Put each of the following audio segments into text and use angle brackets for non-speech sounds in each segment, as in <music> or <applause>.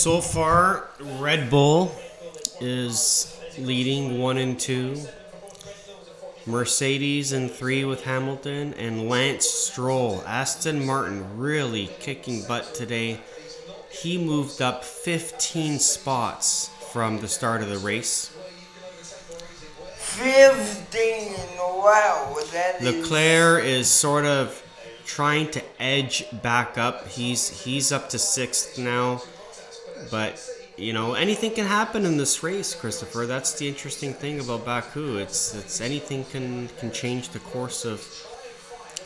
so far Red Bull is leading one and two. Mercedes in three with Hamilton and Lance Stroll. Aston Martin really kicking butt today. He moved up 15 spots from the start of the race. 15, wow, that is Leclerc is sort of trying to edge back up. He's he's up to sixth now, but you know anything can happen in this race, Christopher. That's the interesting thing about Baku. It's it's anything can can change the course of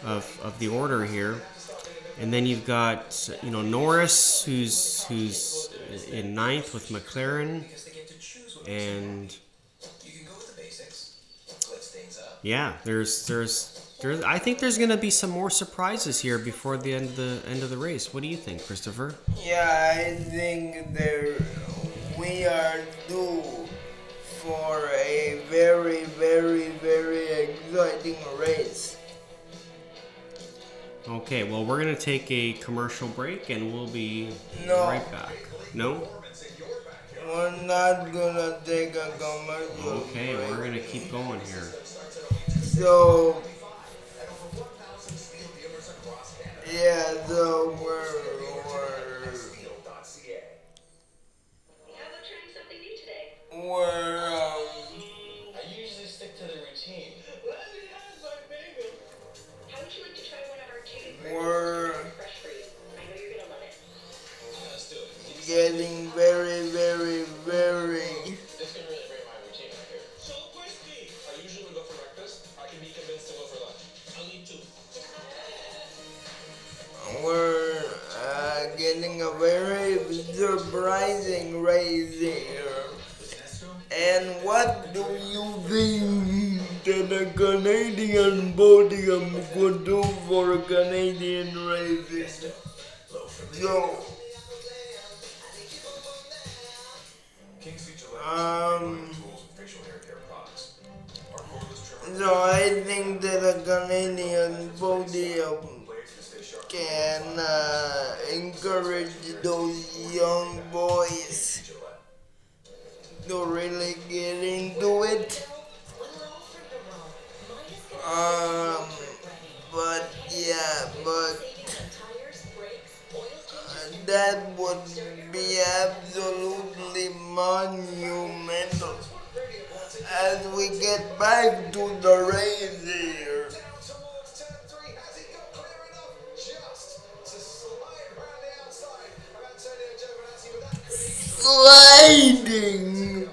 of of the order here. And then you've got you know Norris, who's who's in ninth with McLaren, and yeah, there's there's there's I think there's gonna be some more surprises here before the end of the end of the race. What do you think, Christopher? Yeah, I think there we are due for a very, very, very exciting race. Okay, well we're gonna take a commercial break and we'll be No. right back. No? We're not gonna take a commercial Okay, break. we're gonna keep going here. So, new today? we're, um, I usually stick to the routine. How would you like to try one of our two we're fresh for you? I know you're gonna love it. Let's do it. getting very, very, very We're uh, getting a very surprising race here. And what do you think that a Canadian podium could do for a Canadian race? So, um, so I think that a Canadian podium can uh, encourage those young boys to really get into it. Um, but yeah, but uh, that would be absolutely monumental as we get back to the race here. Sliding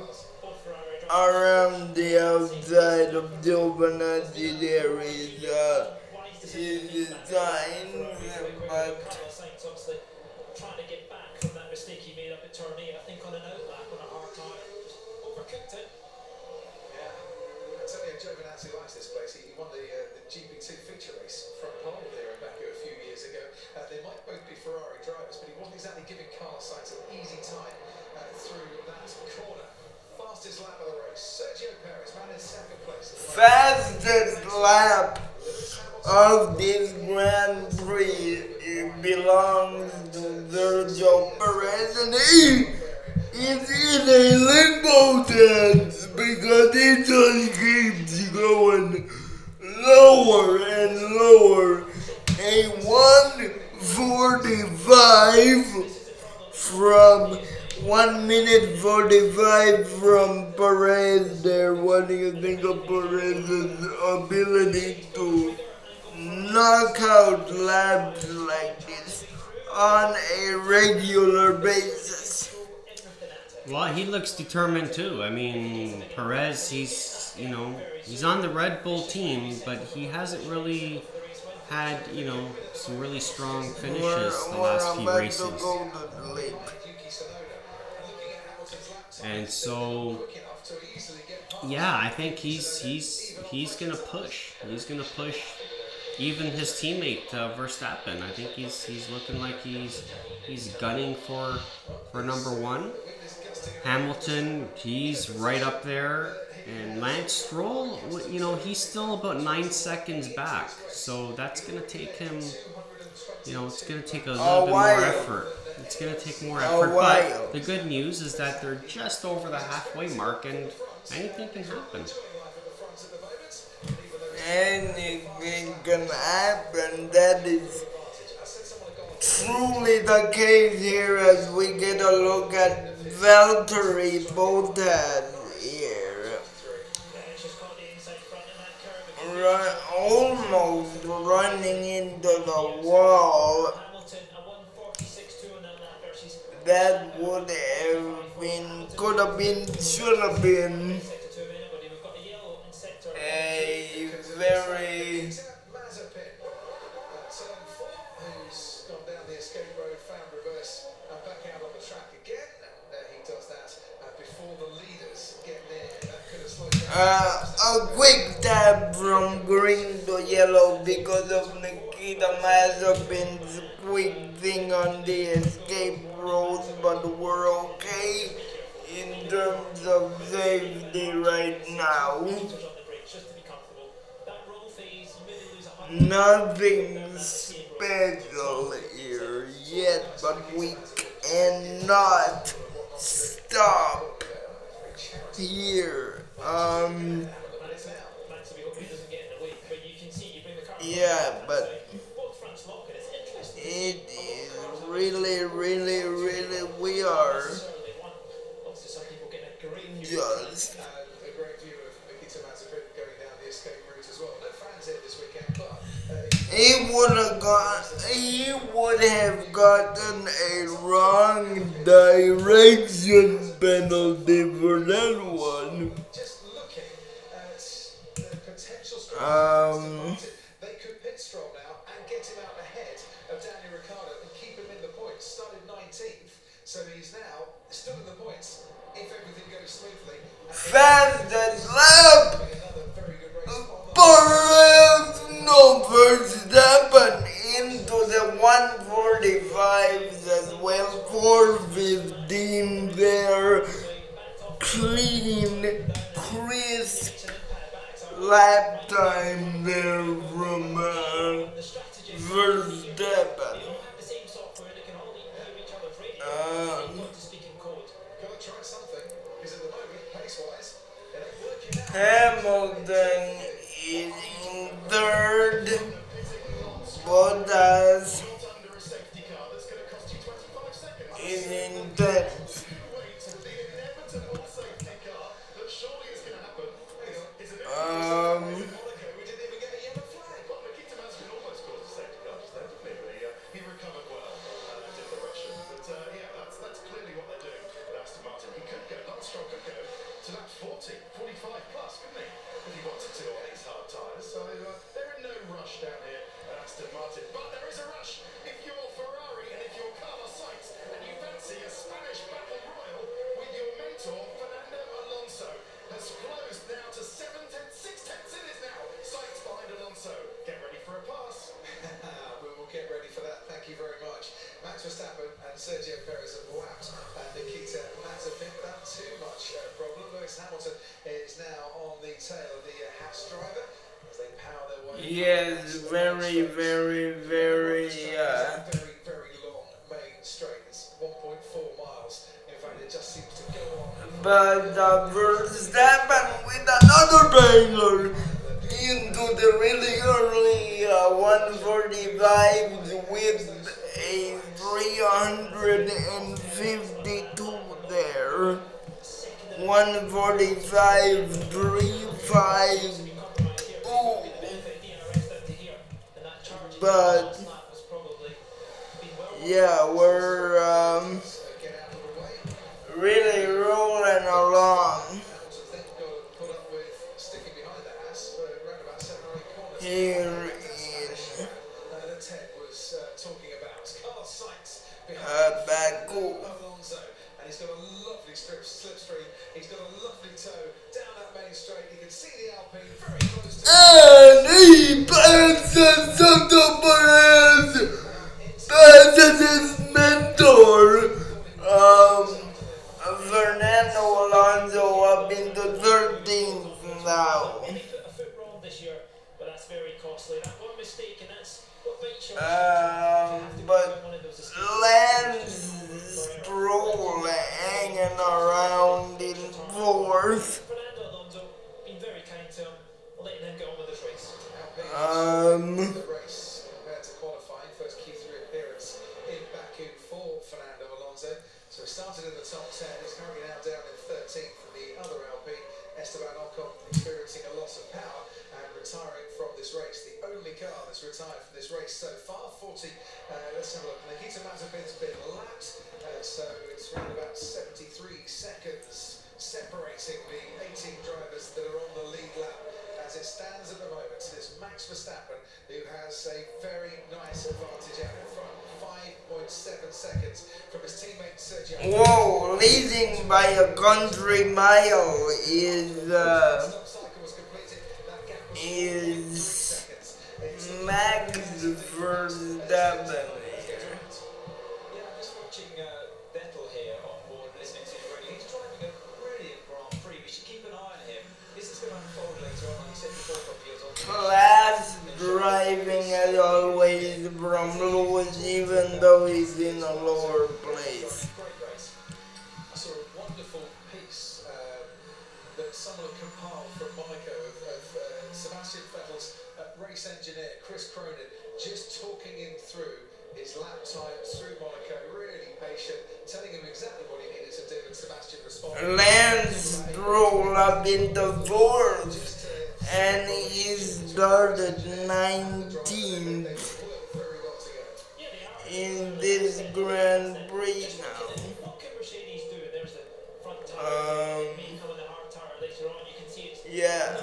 around the outside of Giovinazzi there is uh, is design, but Carlos trying to get back from that mistake he made up at Turn 8. I think on an outlap on a hard tire, just overcooked it. Yeah, Antonio Giovinazzi likes this place. He, he won the, uh, the GP2 feature race front pole there in Baku a few years ago. Uh, they might both be Ferrari drivers, but he wasn't exactly giving Carlos Sainz an easy time uh, through that corner. Fastest lap of the race, Sergio Perez, man in second place. fastest lap of this Grand Prix it belongs to Sergio Perez and he is in a limbo dance because he just keeps going lower and lower. A 145 from 1 minute 45 from Perez there. What do you think of Perez's ability to knock out laps like this on a regular basis? Well, he looks determined too. I mean, Perez, he's you know he's on the Red Bull team, but he hasn't really had you know some really strong finishes the last few races, go to sleep. Yuki Tsunoda. Looking at Hamilton's lap time, and so quick enough to easily get past. yeah, I think he's he's he's gonna push. He's gonna push even his teammate uh, Verstappen. I think he's he's looking like he's he's gunning for for number one. Hamilton, he's right up there, and Lance Stroll, you know, he's still about nine seconds back. So that's gonna take him. You know, it's gonna take a little A bit more effort. It's gonna take more A effort, but the good news is that they're just over the halfway mark, and anything can happen. anything can happen. That is truly the case here as we get a look at Valtteri Bottas Run, almost running into the wall. Hamilton, a 146.2 on that. Would have been, could have been, should have been a very Uh, a quick tap from green to yellow because of Nikita Mazepin's quick thing on the escape road, but we're okay in terms of safety right now. Nothing special here yet, but we cannot stop here. Um, yeah, but it is really, really, really, we are Obviously, some people get a great view. just. He would have got. He would have gotten a wrong direction penalty for that one. Um, they could pit Stroll now and get him out ahead of Daniel Ricciardo and keep him in the points. Started 19th, so he's now still in the points if everything goes smoothly. And Fastest lap. another very good race on the Perez no Verstappen into the 145 145s as well. 415 there. Clean, crisp lap time there from uh, Verstappen. Um. Hamilton is in third. Bottas Under a safety car that's going to cost you 25 seconds. is in tenth. Um, very, very, very. Uh, very, very long main straight. It's 1.4 miles. In fact, it just seems to go on. but uh, Verstappen with another banger into the really early uh, 145 with a 352 there. 145, 35. Ooh. But yeah, we're um, really rolling along here in Uh, he's got a lovely slipstream. He's got a lovely toe down that main straight. You can see the Alpine very close to. And he passes Santo Perez, passes his mentor, um, Fernando Alonso up into 13th now. He put a foot wrong this year, but that's very costly. That one mistake, and that's what bites you. Um, but Lance Stroll hanging around in fourth. Fernando Alonso been very kind to him, letting him get on with this race. Um, the race compared to qualifying. First Q3 appearance in Baku for Fernando Alonso. So he started in the top 10. He's currently now down in 13th. And the other LP, Esteban Ocon, experiencing a loss of power and retiring from this race. The only car that's retired from this race so far. 40. Uh, let's have a look. Nikita Mazepin's been lapped. Uh, so it's around about 73 seconds separating the 18 drivers that are on the lead lap as it stands at the moment. It's Max Verstappen who has a very nice advantage out in front. 5.7 seconds from his teammate Sergio. whoa, leading by a country mile is, uh, Stop cycle was completed. That gap was is Max Verstappen. Years driving as always from Lewis, even though he's in a lower place. I saw a wonderful piece um, that someone had compiled from Monaco of, of uh, Sebastian Vettel's uh, race engineer Chris Cronin just talking him through his lap times through Monaco, really patient, telling him exactly what he needed to do, and Sebastian responded. Lance Stroll up into fourth, Just, uh, and he started they 19th work very well together. Yeah, they are. in this Grand Prix now. Um, Maybe coming tire later on. You can see Yeah.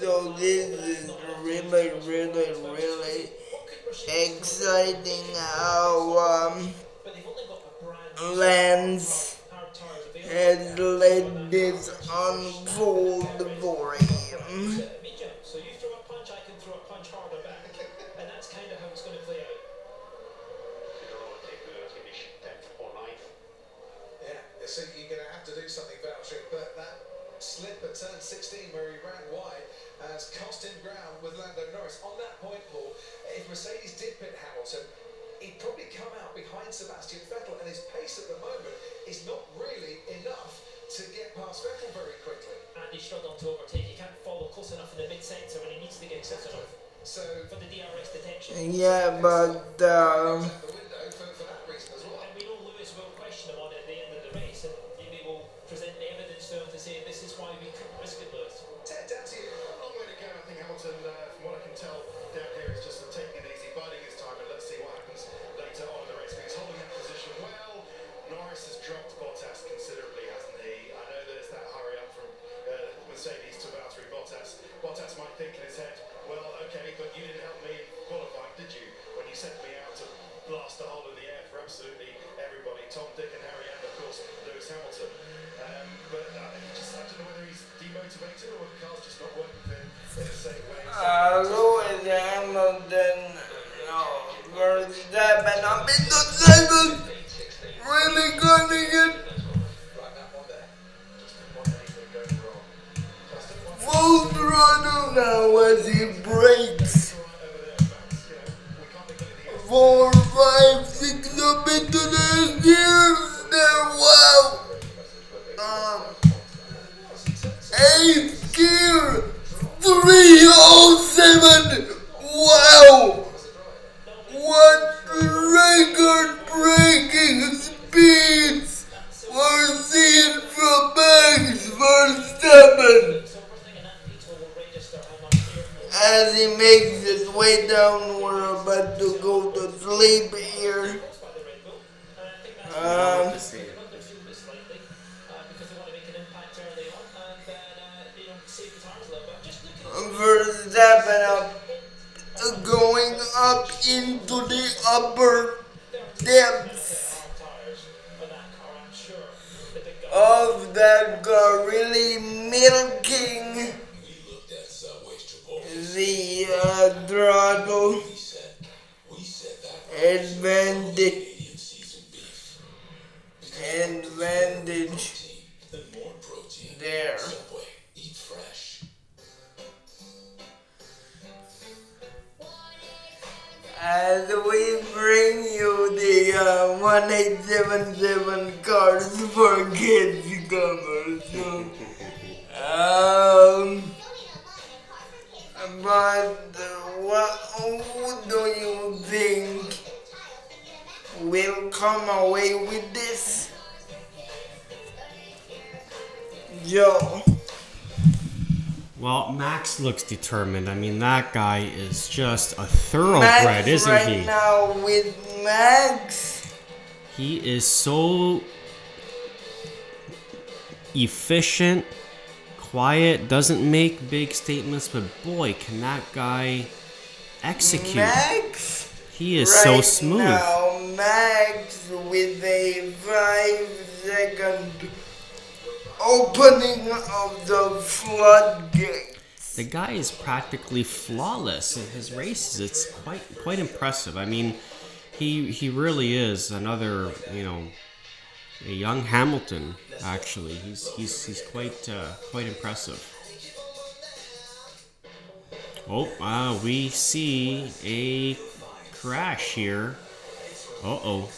So this is really, really, really exciting how um, Lance and led this unfold Voldemort. So you throw a punch, I can throw a punch harder back. And that's kind of how it's going to play out. Yeah, you're going to have to do something, but that slip 16 where he ran wide cost him ground with Lando Norris. On that point, Paul, if Mercedes did pit Hamilton, he'd probably come out behind Sebastian Vettel, and his pace at the moment is not really enough to get past Vettel very quickly. And he's struggling to overtake. He can't follow close enough in the mid-sector when he needs to get close enough So, for the DRS detection. Yeah, but um, out the window for, for that reason as well. And we know Lewis will question him it at the end of the race, and maybe will present the evidence to him to say this is why we couldn't risk it, Lewis. Ted, down to you. A long way to go. Looks determined. I mean, that guy is just a thoroughbred, Max isn't right he? now with Max. He is so efficient, quiet, doesn't make big statements, but boy, can that guy execute. Max. He is right so smooth. Now, Max with a five second opening of the floodgate. The guy is practically flawless in his races. It's quite quite impressive. I mean, he he really is another you know a young Hamilton. Actually, he's he's he's quite uh, quite impressive. Oh, uh, we see a crash here. Uh oh.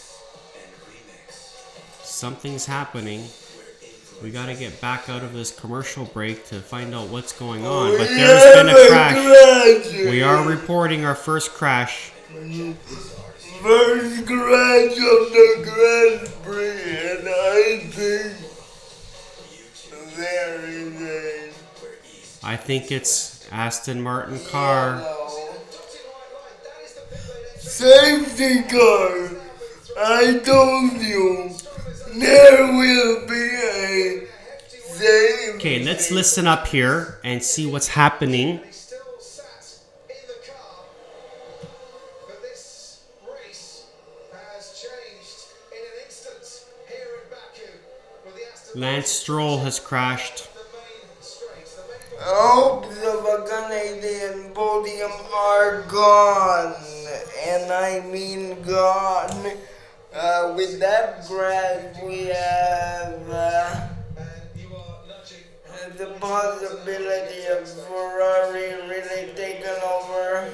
Something's happening. We gotta get back out of this commercial break to find out what's going oh, on. But there's been a crash. crash. We are reporting our first crash. First crash of the Grand Prix, and I think there is a I think it's Aston Martin car. safety car. I told you there will be a safety. Okay, let's listen up here and see what's happening. He still sat in the car. But this race has changed in an instant here in Baku. With the Aston Lance Stroll has crashed. the main straight, the main Hopes of a podium are gone, and I mean gone. Uh, with that crash, we have uh, a possibility of Ferrari really taking over.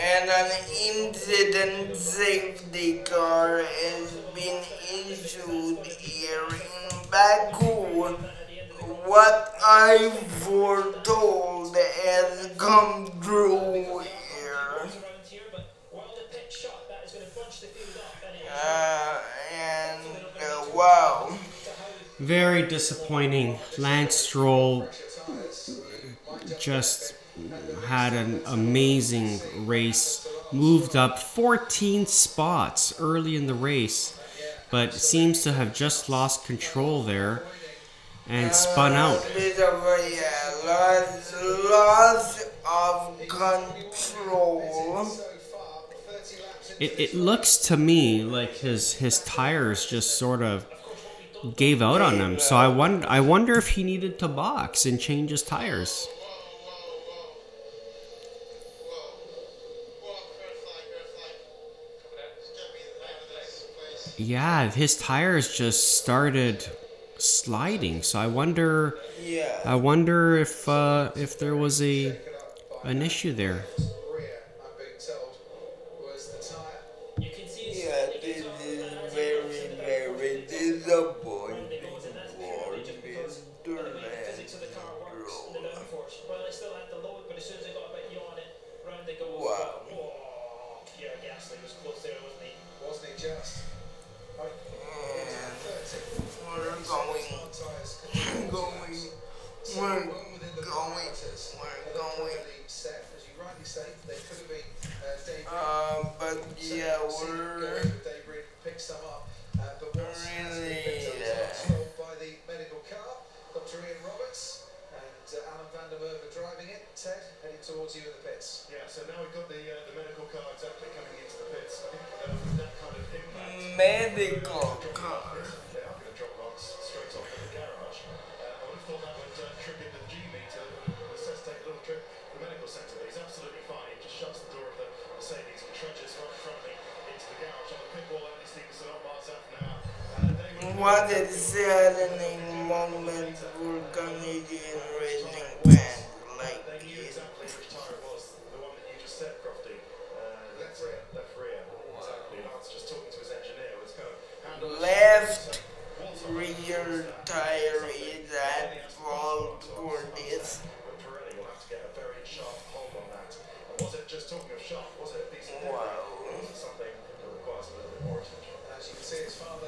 And an incident safety car has been issued here in Baku. What I foretold has come true Uh, and uh, wow. Very disappointing. Lance Stroll just had an amazing race. Moved up 14 spots early in the race, but seems to have just lost control there and spun out. Bit of a yeah, loss, loss of control. It, it looks to me like his his tires just sort of gave out on him. So I wonder I wonder if he needed to box and change his tires. Yeah, his tires just started sliding. So I wonder I wonder if uh, if there was a an issue there. Very towards you in the pits. Yeah, so now we've got the uh, the medical car exactly coming into the pits. I think uh, that kind of impact. medical car. They are going to drop box straight off in the garage. Uh, I would have thought that would uh, trigger the G meter necessitate a little trip to the medical centre, but he's absolutely fine. He just shuts the door of the Mercedes and trudges right in front of me into the garage. On the pit wall, Andy Stevenson on Mars up now. Uh, What a saddening moment for Canadian Left rear tire is at fault for this. A? As you can see, his father,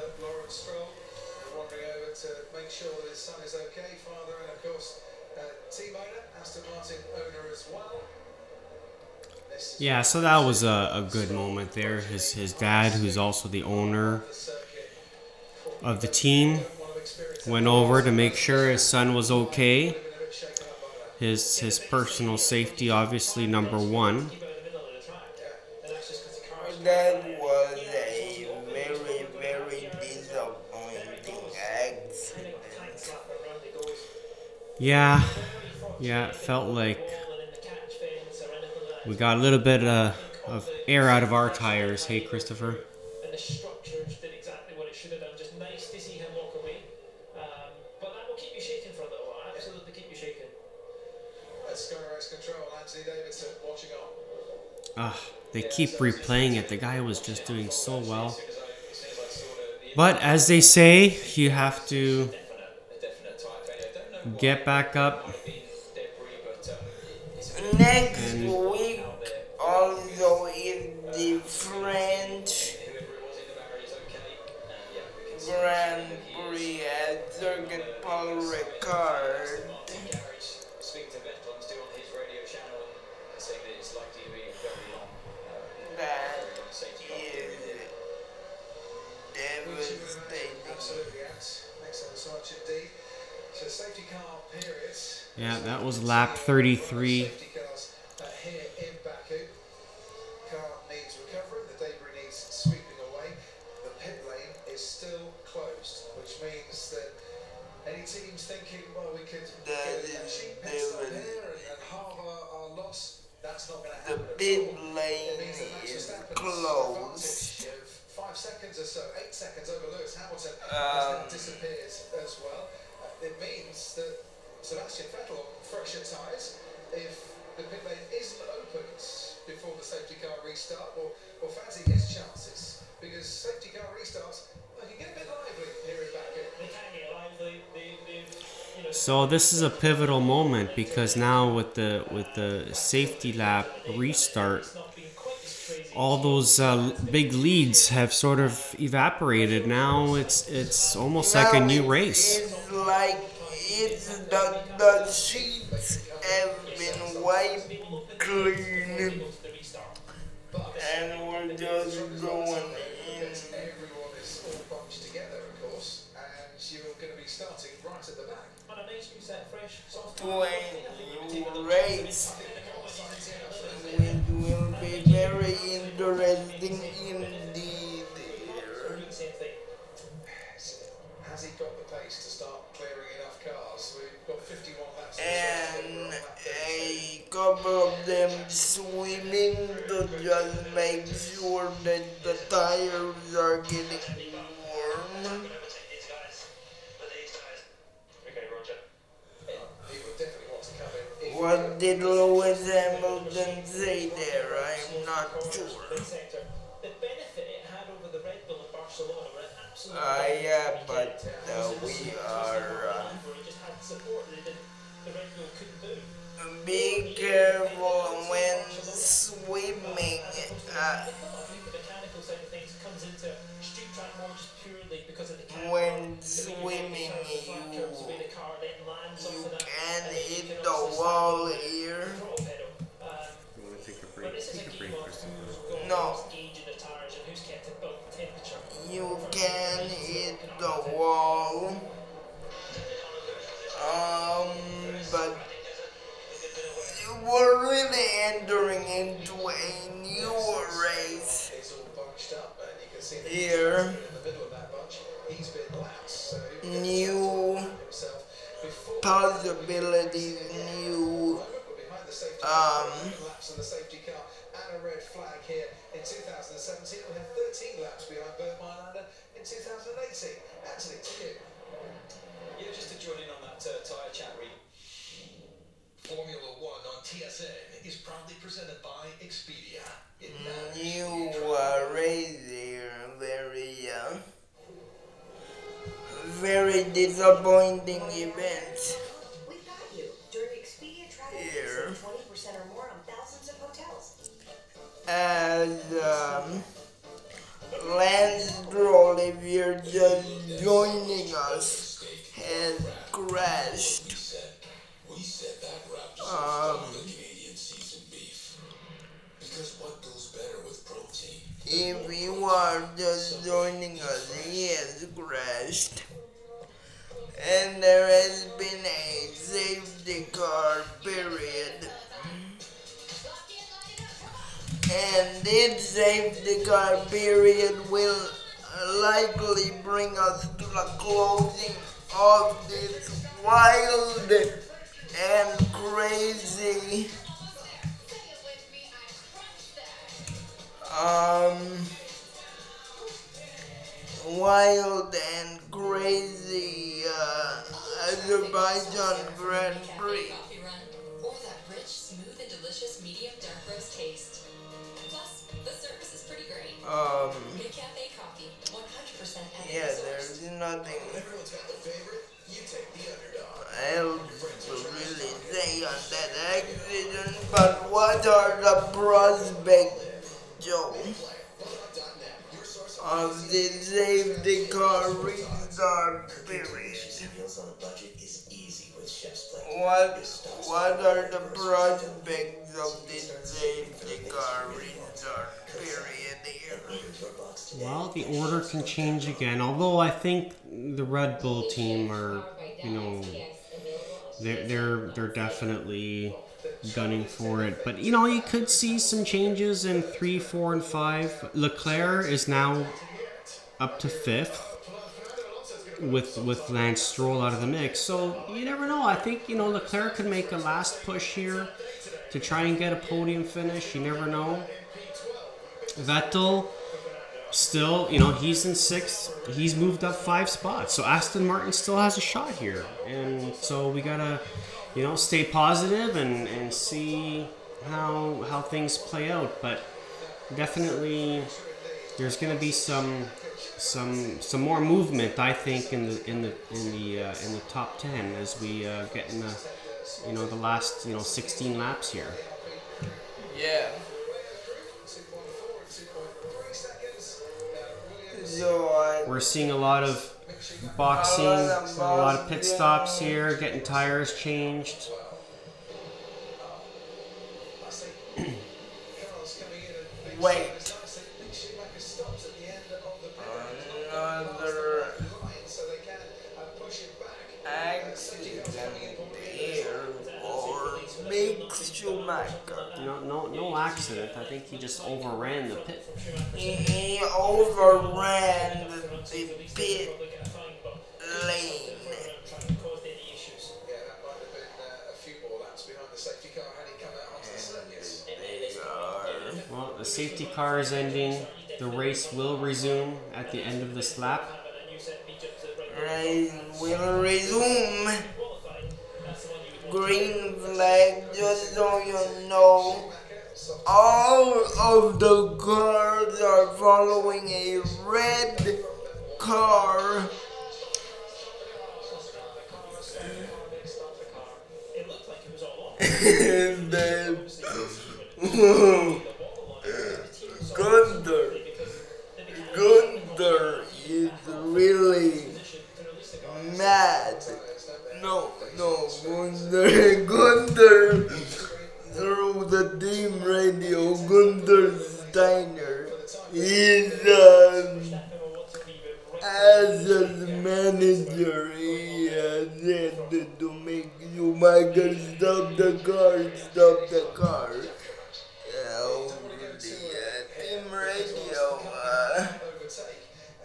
wandering over to make sure that his son is okay. Father, and of course, uh, team owner, Aston Martin owner as well. Yeah, so that was a, a good moment there. His his dad, who's also the owner. Of the team, One of experience. went over to make sure his son was okay. Been a bit shaken up by that. His his personal safety obviously number one. Keep it in the middle of the track. And that's just because the car's That was a very, very disappointing accident. tight slap around it goes. Yeah, yeah, it felt like Falling in the catch fence or anything like that. we got a little bit uh, of air out of our tires. Hey, Christopher. They keep replaying it. The guy was just doing so well. But as they say, you have to get back up. 33. So this is a pivotal moment because now with the with the safety lap restart, it's not been quite as crazy. all those uh, big leads have sort of evaporated. Now it's it's almost like a new race. It's like it's the the sheets have been wiped clean, and we're just going in. Everyone is all bunched together, of course, and you're going to be starting right at the back. On a nice reset, When race, it will be very interesting indeed. Has he got the pace to start clearing enough cars? We've got 51 laps. and a couple of them swimming to just make sure that the tires are getting warm. What did Lewis Hamilton say there? I'm not sure. Uh, yeah, but uh, we are. Uh, be careful when swimming. Uh, the mechanical side of things comes into street track more just purely because of the camera. when swimming, the flat curves, you the car then lands you onto that, can and then you hit can the also wall slide here. the throttle pedal. Um, but this is a game of who's got No. who's gauging the tires and who's kept it belt temperature. You can hit the wall. Um, but we're really entering into a new race It's all bunched up, and you can see that here. in the middle of that bunch, he's been lapsed, so he will get New possibilities, new We're behind the safety Um, car, laps in the safety car, and a red flag here in 2017. We have 13 laps behind Bernd Mayländer in 2018. Anthony, to you. Yeah, just to join in on that uh, tyre chat. Formula One on TSN is proudly presented by Expedia. New uh, race very disappointing event. We've got you. During Expedia Travel, Here. save 20% or more on thousands of hotels. as um, Lance Stroll, if you're just joining us, has crashed. We said that wrapped us Um, the Canadian seasoned beef. Because what goes better with protein? If you are just joining us, he has crashed. And there has been a safety car period. And this safety car period will likely bring us to the closing of this wild and crazy um wild and crazy uh, Azerbaijan Grand Prix. that rich, smooth, and delicious medium dark roast taste. Plus, the service is pretty great. Um, coffee, 100% ethically yeah, there's nothing Everyone's got favorite. You take the underdog. else to really say on that accident. But what are the prospects, Joe, a budget is easy with Chef's Plate. What what are the prospects of this safety car restart period here? Well, the order can change again. Although I think the Red Bull team are, you know, they're they're they're definitely gunning for it. But you know, you could see some changes in three, four, and five. Leclerc is now up to fifth with with Lance Stroll out of the mix. So you never know. I think you know Leclerc could make a last push here to try and get a podium finish. You never know. Vettel still, you know, he's in sixth. He's moved up five spots. So Aston Martin still has a shot here. And so we got to, you know, stay positive and, and see how how things play out. But definitely there's going to be some some some more movement I think in the in the in the uh, in the top 10 as we uh, get in the you know the last you know 16 laps here. Yeah. So I We're seeing a lot of boxing, a lot of pit stops here, getting tires changed. <clears throat> wait. Another accident here for Mick Schumacher. No, no, no accident. I think he just overran the pit. He overran the pit lane. Well, the safety car is ending. The race will resume at the end of this lap. race will resume. Green flag, just so you know. All of the cars are following a red car. And then <laughs> Gunther. Gunther is really mad. No, no, Gunther, <laughs> Gunther through the team radio, Gunther Steiner is um, as a manager, to make Schumacher stop the car, stop the car. Yeah, the uh, team radio. Uh.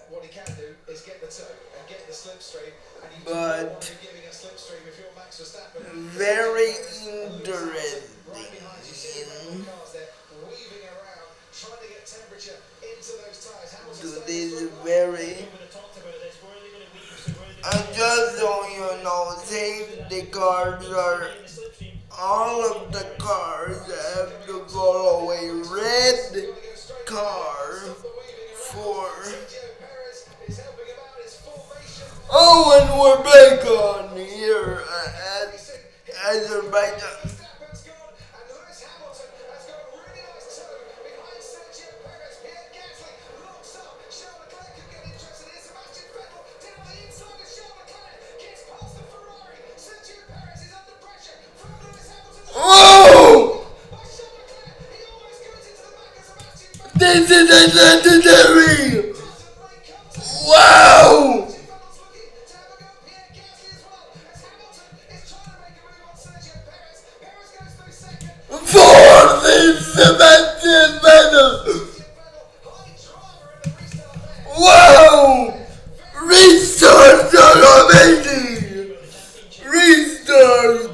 What he can do is get the toe and get the slipstream. And But- be giving a slipstream if you're Max Verstappen. very interesting. Right behind you, see the red cars there weaving around, trying to get temperature into those tyres. Hamilton's To done this very. I just don't even know, safety cars are. All of the cars have to follow a red car for. Oh, and we're back on here at Azerbaijan. Is Sebastian Vettel! High driver in the restart there. Wow! Restarts are amazing! Restarts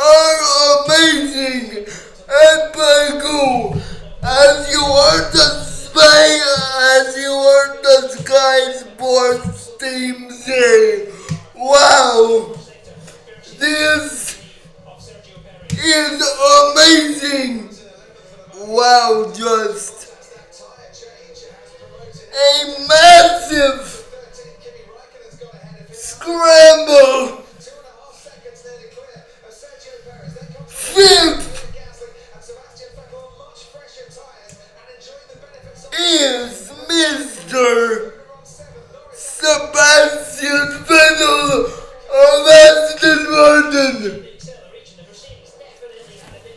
are amazing! At Baku, as you heard the spy, as you heard the Sky Sports team say, wow! This is amazing! Wow, just a massive scramble. Fifth is Mr. Sebastian Vettel of Aston Martin.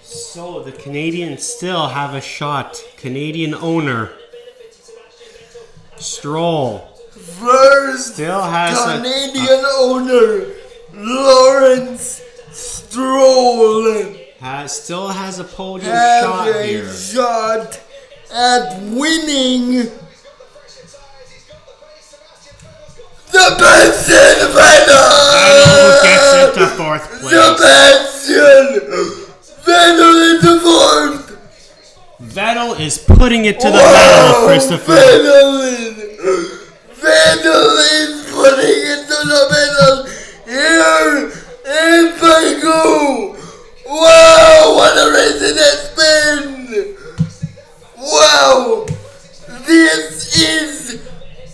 So the Canadians still have a shot. Canadian owner Stroll First still has a, Canadian owner, Lawrence Strolling has still has a podium has shot a here. shot at winning the best in Benson Venom. gets it to fourth place. The Benson Venom into fourth. Vettel is putting it to the metal, Christopher. Vandalin! Vandalin putting it to the metal! Here and I go. Wow, what a race it has been! Wow! This is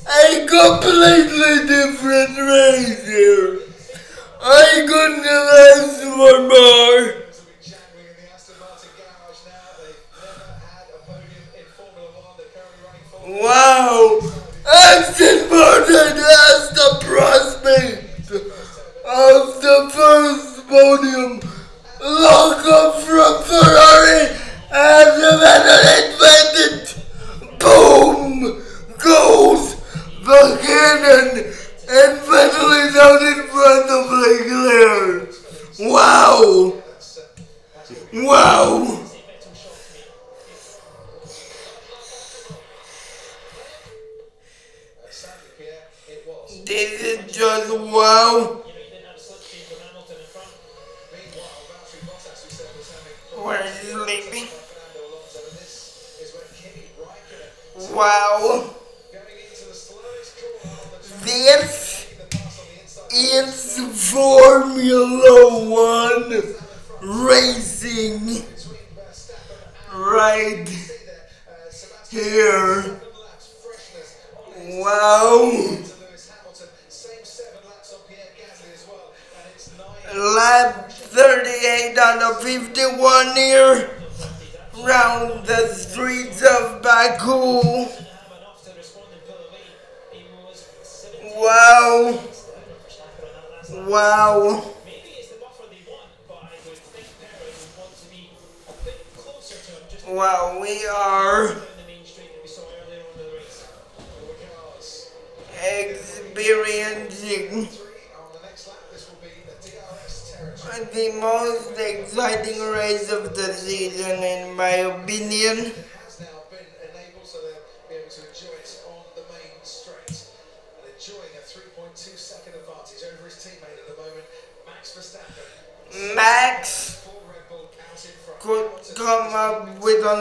a completely different race here. I couldn't have asked for more. Wow! Aston Martin!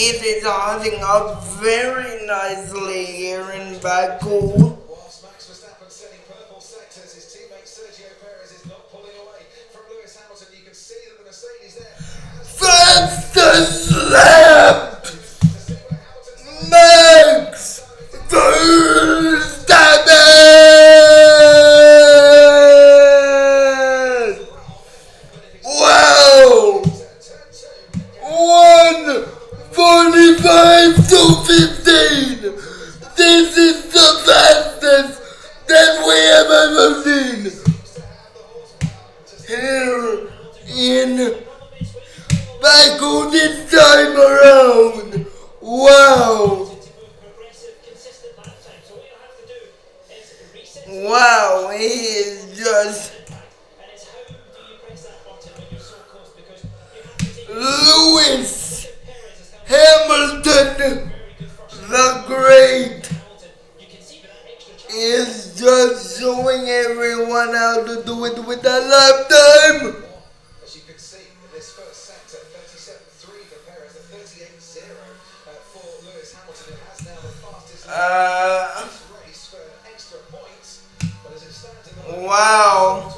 It is adding out very nicely here in Baku. Whilst Max purple his teammate Sergio Perez is not pulling away from Lewis Hamilton. You can see that the Mercedes there. Max! 25 to 15. This is the fastest that we have ever seen. Here in Michael this time around. Wow. Wow, he is just Lewis. Hamilton the Great is just showing everyone how to do it with a lifetime. As you can see, this first set at 37-3 38-0 uh, for Lewis Hamilton, has now the fastest uh, race for extra points. Wow.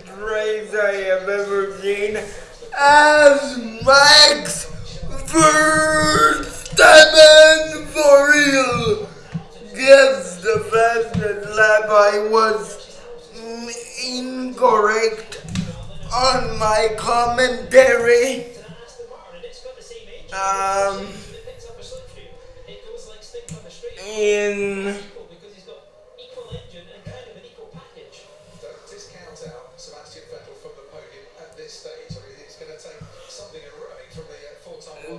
I have ever seen as Max Verstappen for real gets the fastest lap. I was incorrect on my commentary. Um, in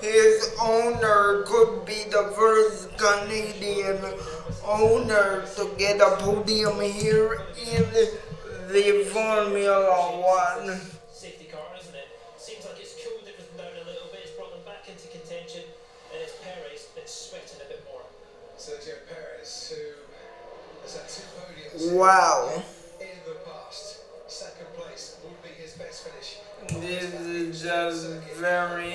His owner could be the first Canadian owner to get a podium here in the Formula One. It? Seems like it's cooled a little bit. It's brought them back into contention, it's a bit more. Two. Wow. In the past, second place would be his best finish. This is just very.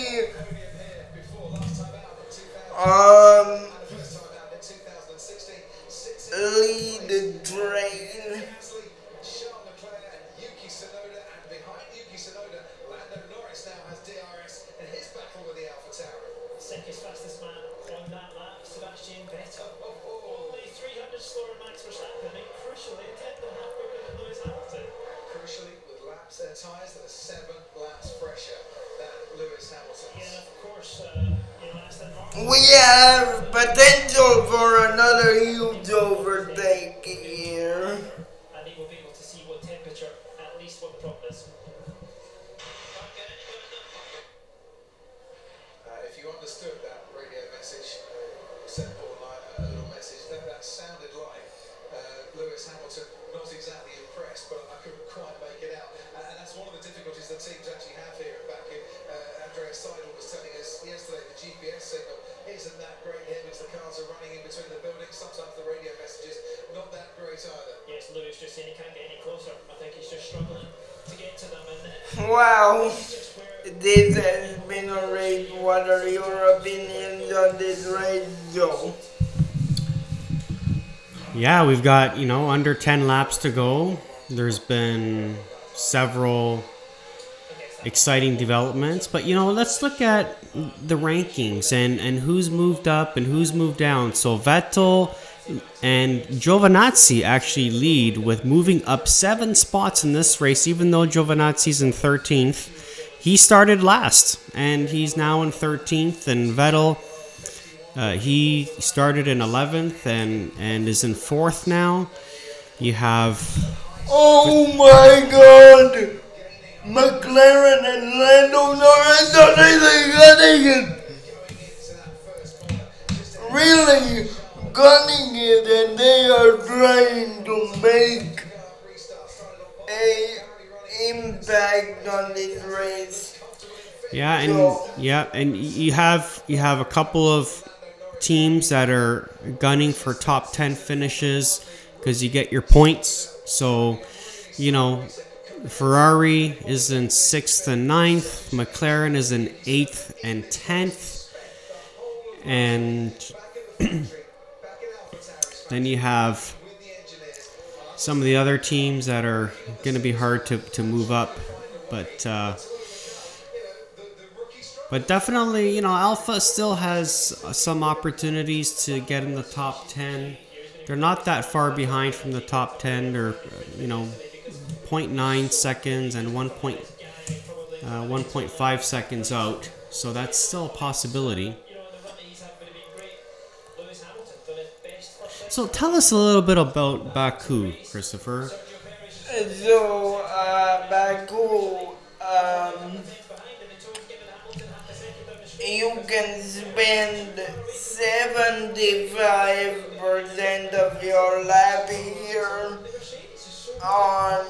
10 laps to go, there's been several exciting developments. But you know, let's look at the rankings and and who's moved up and who's moved down. So Vettel and Giovinazzi actually lead with moving up seven spots in this race, even though Giovinazzi's in 13th. He started last, and he's now in 13th. And Vettel, uh, he started in 11th and and is in fourth now. You have Oh my god! McLaren and Lando Norris are really gunning it! Really gunning it, and they are trying to make a impact on this race. Yeah, and So- yeah, and you have you have a couple of teams that are gunning for top ten finishes because you get your points. So, you know, Ferrari is in sixth and ninth. McLaren is in eighth and tenth, and <clears throat> then you have some of the other teams that are going to be hard to, to move up, but. Uh, but definitely, you know, Alpha still has some opportunities to get in the top 10. They're not that far behind from the top 10. They're, you know, 0.9 seconds and 1. Point, uh, 1.5 seconds out. So that's still a possibility. So tell us a little bit about Baku, Christopher. So, uh, Baku, um, you can spend 75% of your lap here on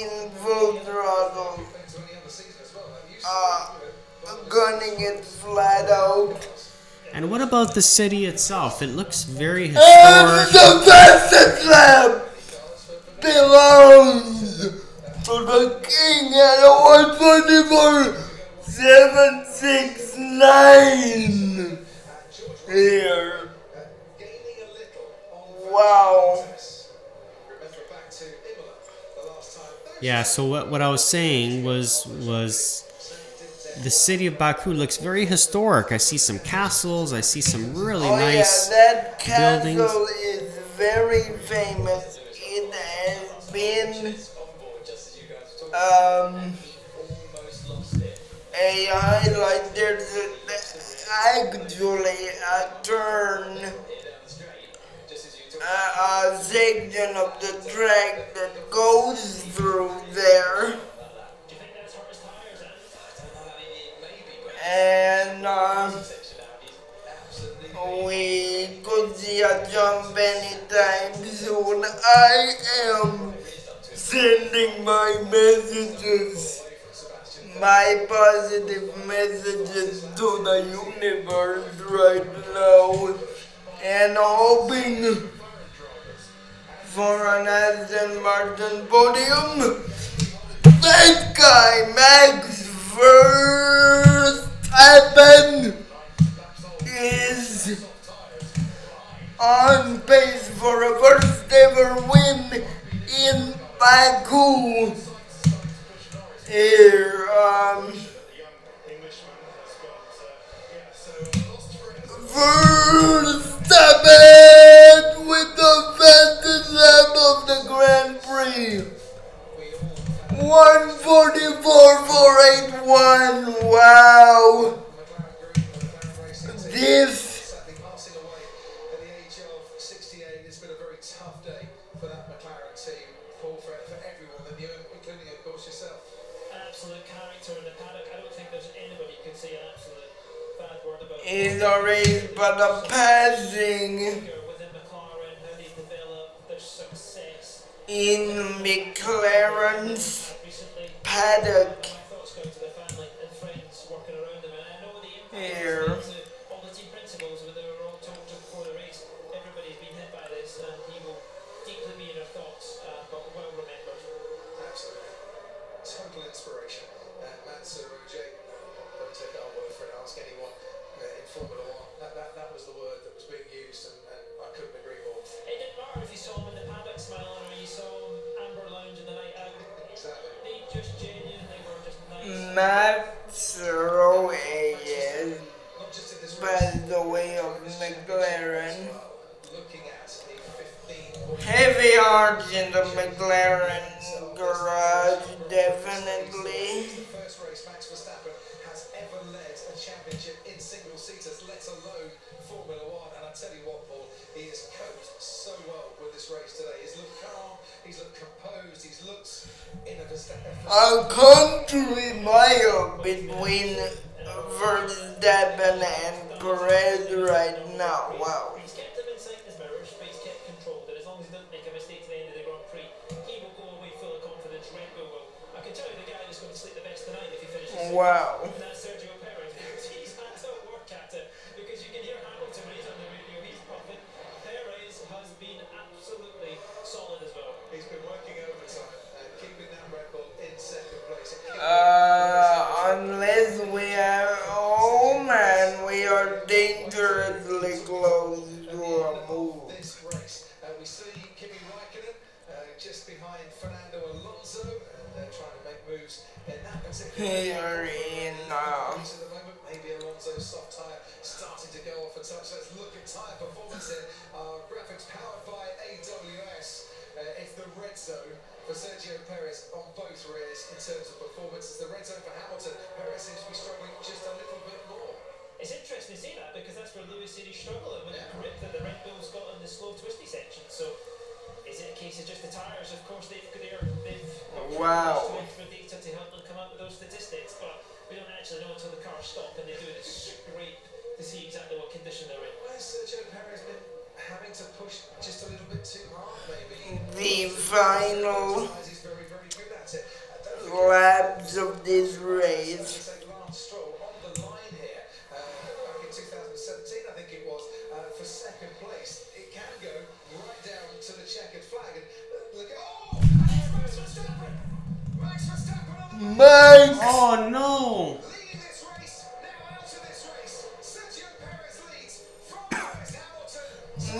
in full throttle, uh, gunning it flat out. And what about the city itself? It looks very historic. And the fastest lap belongs to the king at a 124 769 here. Wow. Yeah, so what, what I was saying was was the city of Baku looks very historic. I see some castles, I see some really Oh nice yeah, that castle buildings. is very famous. It has been um, a like There's actually a turn, a, a section of the track that goes through there. And um, we could see a jump anytime soon. I am sending my messages, my positive messages to the universe right now, and hoping for an Aston Martin podium. That guy, Max Verstappen, is on pace for a first ever win in Baku. Here, um, Verstappen with the fastest lap of the Grand Prix. 144.481. Wow. This is a race but a passing Here. within McLaren, how Not in this race, passed away of McLaren. looking at a 15 Heavy hearts in the McLaren garage, definitely. the championship in single seaters, let alone Formula One. And I tell you what, Paul, he has coped so well with this race today. He's calm, he's looked composed, he's looked in a country mile between Verstappen and Perez right now. Wow. He's Uh, unless we are, oh man, we are dangerously close to a move. this race. Uh, we see Kimi Raikkonen uh, just behind Fernando Alonso, and they're trying to make moves in that particular Here in, uh, the moment. Maybe Alonso's soft tyre starting to go off a touch. Let's look at tyre performance here. Our graphics powered by AWS. Uh, it's the red zone for Sergio Perez on both rears in terms of performance. It's the red zone for Hamilton. Perez seems to be struggling just a little bit more. It's interesting to see that because that's where Lewis said he's struggling with the grip that the Red Bull's got in the slow twisty section. So is it a case of just the tyres? Of course they've they're, they've Wow. got extra data to help them come up with those statistics, but we don't actually know until the cars stop and they do the scrape to see exactly what condition they're in. Where's Sergio Perez been having to push just a little bit too hard, maybe? The final He's very, very good at it. I don't think laps of this race. Uh, uh, it's uh, Oh Lance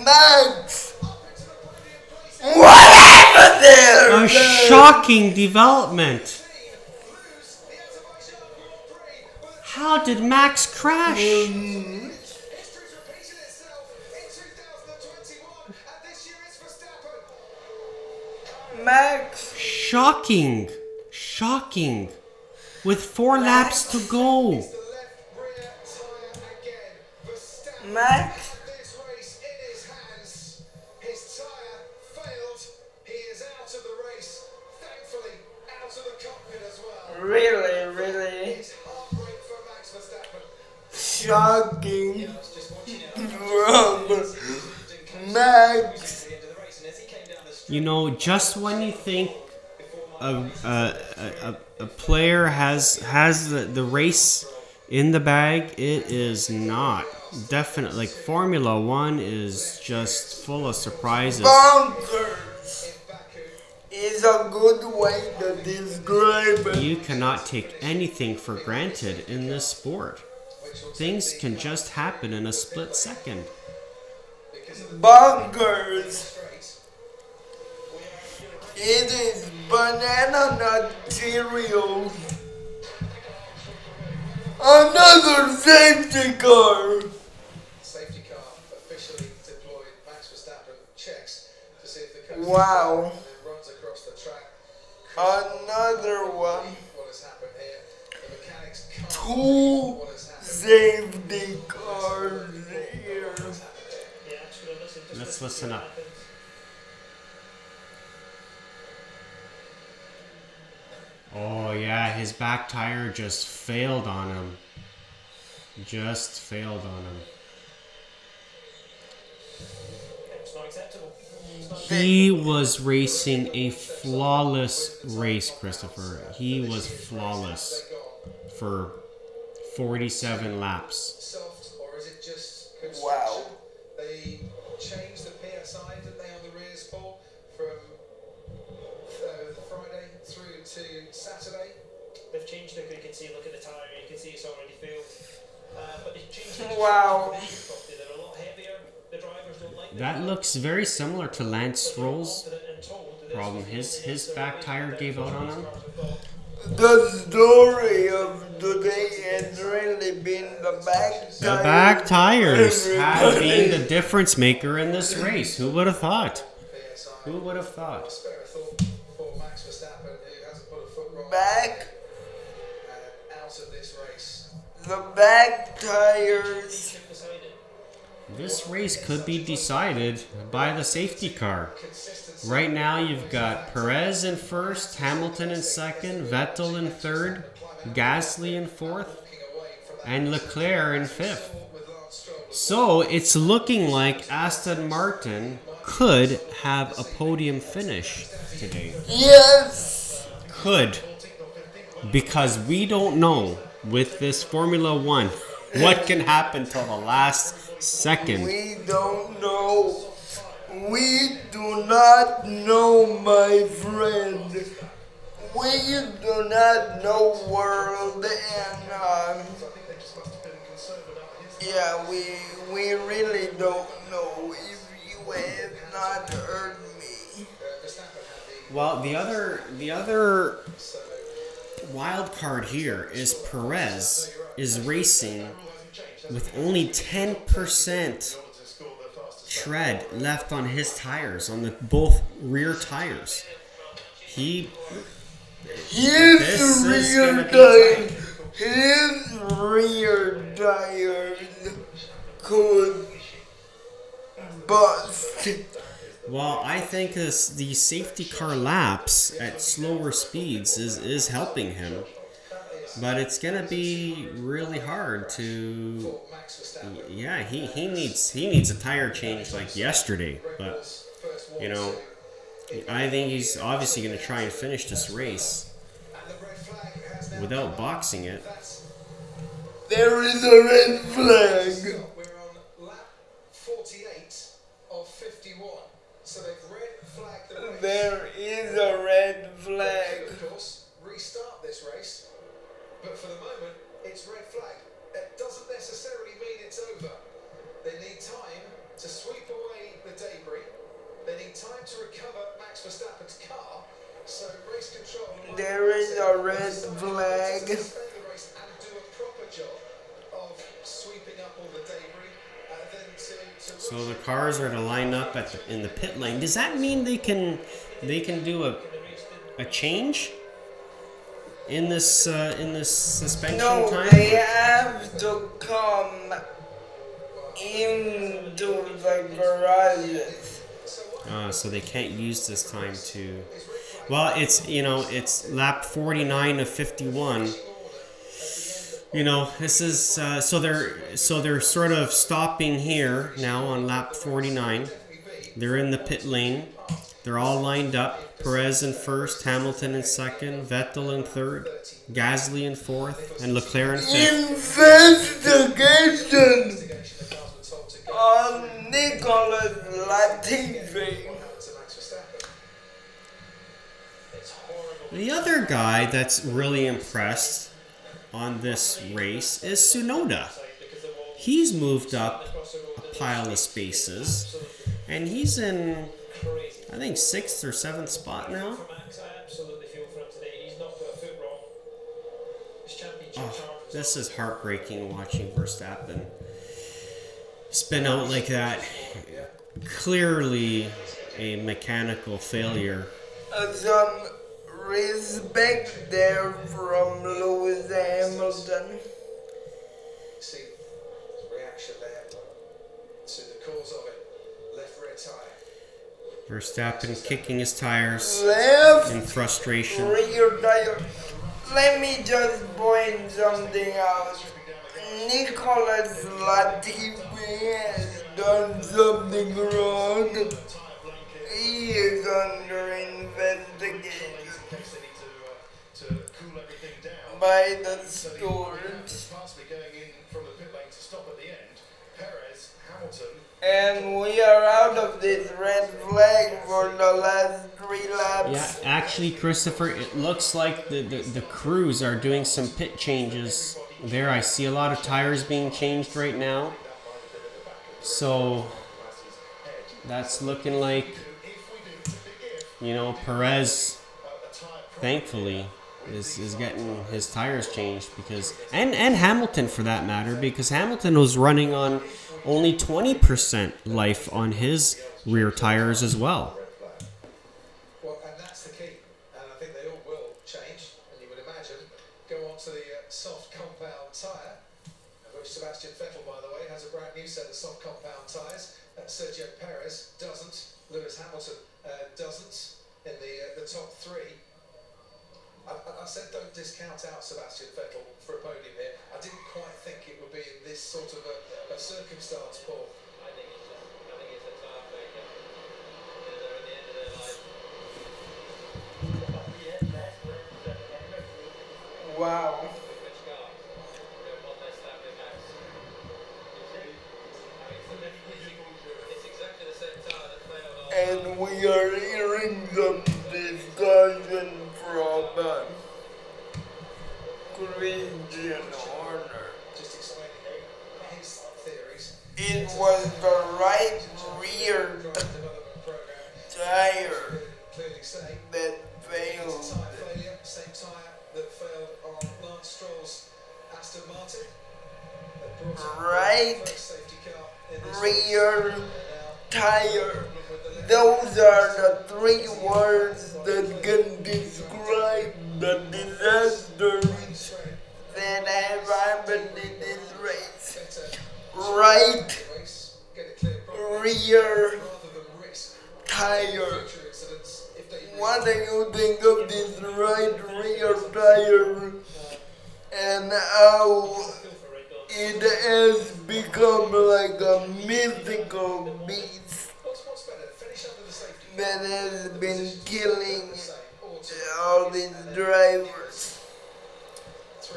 Hamilton Max! up into the podium place. What happened there? A shocking development. Lose the Azerbaijan Grand Prix, but How did Max crash? history's repeated itself in 2021, and this year it's Verstappen. Max, Shocking. Shocking. With four laps to go. The left rear tyre again. Verstappen Max, he really. Shocking. The straight You know, just when you think a, a, a, a player has has the, the race in the bag, it is not. Definitely, like Formula One is just full of surprises. Bonkers. In Baku, is a good way to describe it. You cannot take anything for granted in this sport. Things can just happen in a split second. Bonkers. straight. It is banana nut Cheerios. Another safety car. Safety car officially deployed. Max Verstappen checks to see if the coast Wow. Believe what has happened. safety cars here. Yeah, actually, listen, just Let's listen up. Oh yeah, his back tire just failed on him. Just failed on him. He was racing a flawless race, Christopher. He was flawless for 47 laps. Or is it just? Wow. They changed the PSI, didn't they, on the rears, Paul, from uh, Friday through to Saturday? They've changed it. You can see, look at the tyre. You can see it's already failed. Uh, but they've changed it. Wow. They're a lot heavier. The drivers don't like them. That looks very similar to Lance Stroll's Confident and told that problem. His his back tire gave out on him. cars have got. the story of today has really been the back The tires. back tires have been the difference maker in this race. Who would have thought? Who would have thought? Spare a thought for Max Verstappen, who hasn't put a foot wrong back out of this race. the back tires. This race could be decided by the safety car. Right now, you've got Perez in first, Hamilton in second, Vettel in third, Gasly in fourth, and Leclerc in fifth. So it's looking like Aston Martin could have a podium finish today. yes Could. Because we don't know with this Formula One what can happen till the last second. we don't know. We do not know my friend. We do not know world and um, yeah we we really don't know if you have not heard me. Well, the other the other wild card here is Perez is racing with only 10% tread left on his tires on the both rear tires. He His This rear tires, his rear tires could bust. Well, I think this the safety car laps at slower speeds is is helping him. But it's gonna be really hard to yeah, he, he needs he needs a tire change like yesterday. But you know, I think he's obviously going to try and finish this race without boxing it. There is a red flag. We're on lap 48 of 51. So they've red flagged the race. There is a red They flag. could, of course, restart this race, but for the moment, it's red flag. It doesn't necessarily mean it's over. They need time to sweep away the debris. They need time to recover Max Verstappen's car. So race control. There is a red flag. The race and do a proper job of sweeping up all the debris. Uh, then to, to So the cars are to line up at the, in the pit lane. Does that mean they can they can do a a change in this uh, in this suspension No, time? they have to come into the garages. Uh, so they can't use this time to. Well, it's you know it's lap forty nine of fifty one. You know this is uh, so they're so they're sort of stopping here now on lap forty nine. They're in the pit lane. They're all lined up. Perez in first, Hamilton in second, Vettel in third, Gasly in fourth, and Leclerc in fifth. Investigation on Nicholas Latifi. The other guy that's really impressed on this race is Tsunoda. He's moved up a pile of spaces, and he's in, I think, sixth or seventh spot now. Oh, this is heartbreaking watching Verstappen spin out like that. Clearly a mechanical failure. Some respect there from Lewis Hamilton. See his reaction there to the cause of it. Left rear tyre. Verstappen kicking his tires Left in frustration. rear tire. Let me just point something out. Nicholas Latifi has done something wrong. End. Perez, Hamilton, And we are out of this red flag for the last three laps. Yeah, actually, Christopher, it looks like the, the, the crews are doing some pit changes there. I see a lot of tires being changed right now. So that's looking like, you know, Perez, thankfully, is, is getting his tires changed because and and Hamilton for that matter because Hamilton was running on only 20% life on his rear tires as well. Well, and that's the key. And I think they all will change. And you would imagine go on to the uh, soft compound tyre, of which Sebastian Vettel, by the way, has a brand new set of soft compound tyres. Uh, Sergio Perez doesn't. Lewis Hamilton uh, doesn't in the uh, the top three. I, I- I said don't discount out Sebastian Vettel for a podium here. I didn't quite think it would be in this sort of a, a circumstance, Paul. I think it's a, I think it's a tyre failure. You know, they're at the end of their life. Wow. Which car? They're one less lap than Max. You see? I mean, it's, the- it's exactly the same tyre that failed on. And we are hearing the discussion from Christian Horner. Just explaining his theories. It was the right rear Drive development program tire that failed. a tyre failure, same tyre that failed on Lance Stroll's Aston Martin. That brought in Right the first safety car in this rear race. Now, tire. with the left Those are the three words that can describe the straight, that have happened in this race. Right rear tire. What do you think of this right rear tire and how it has become like a mythical beast that has been killing all these drivers?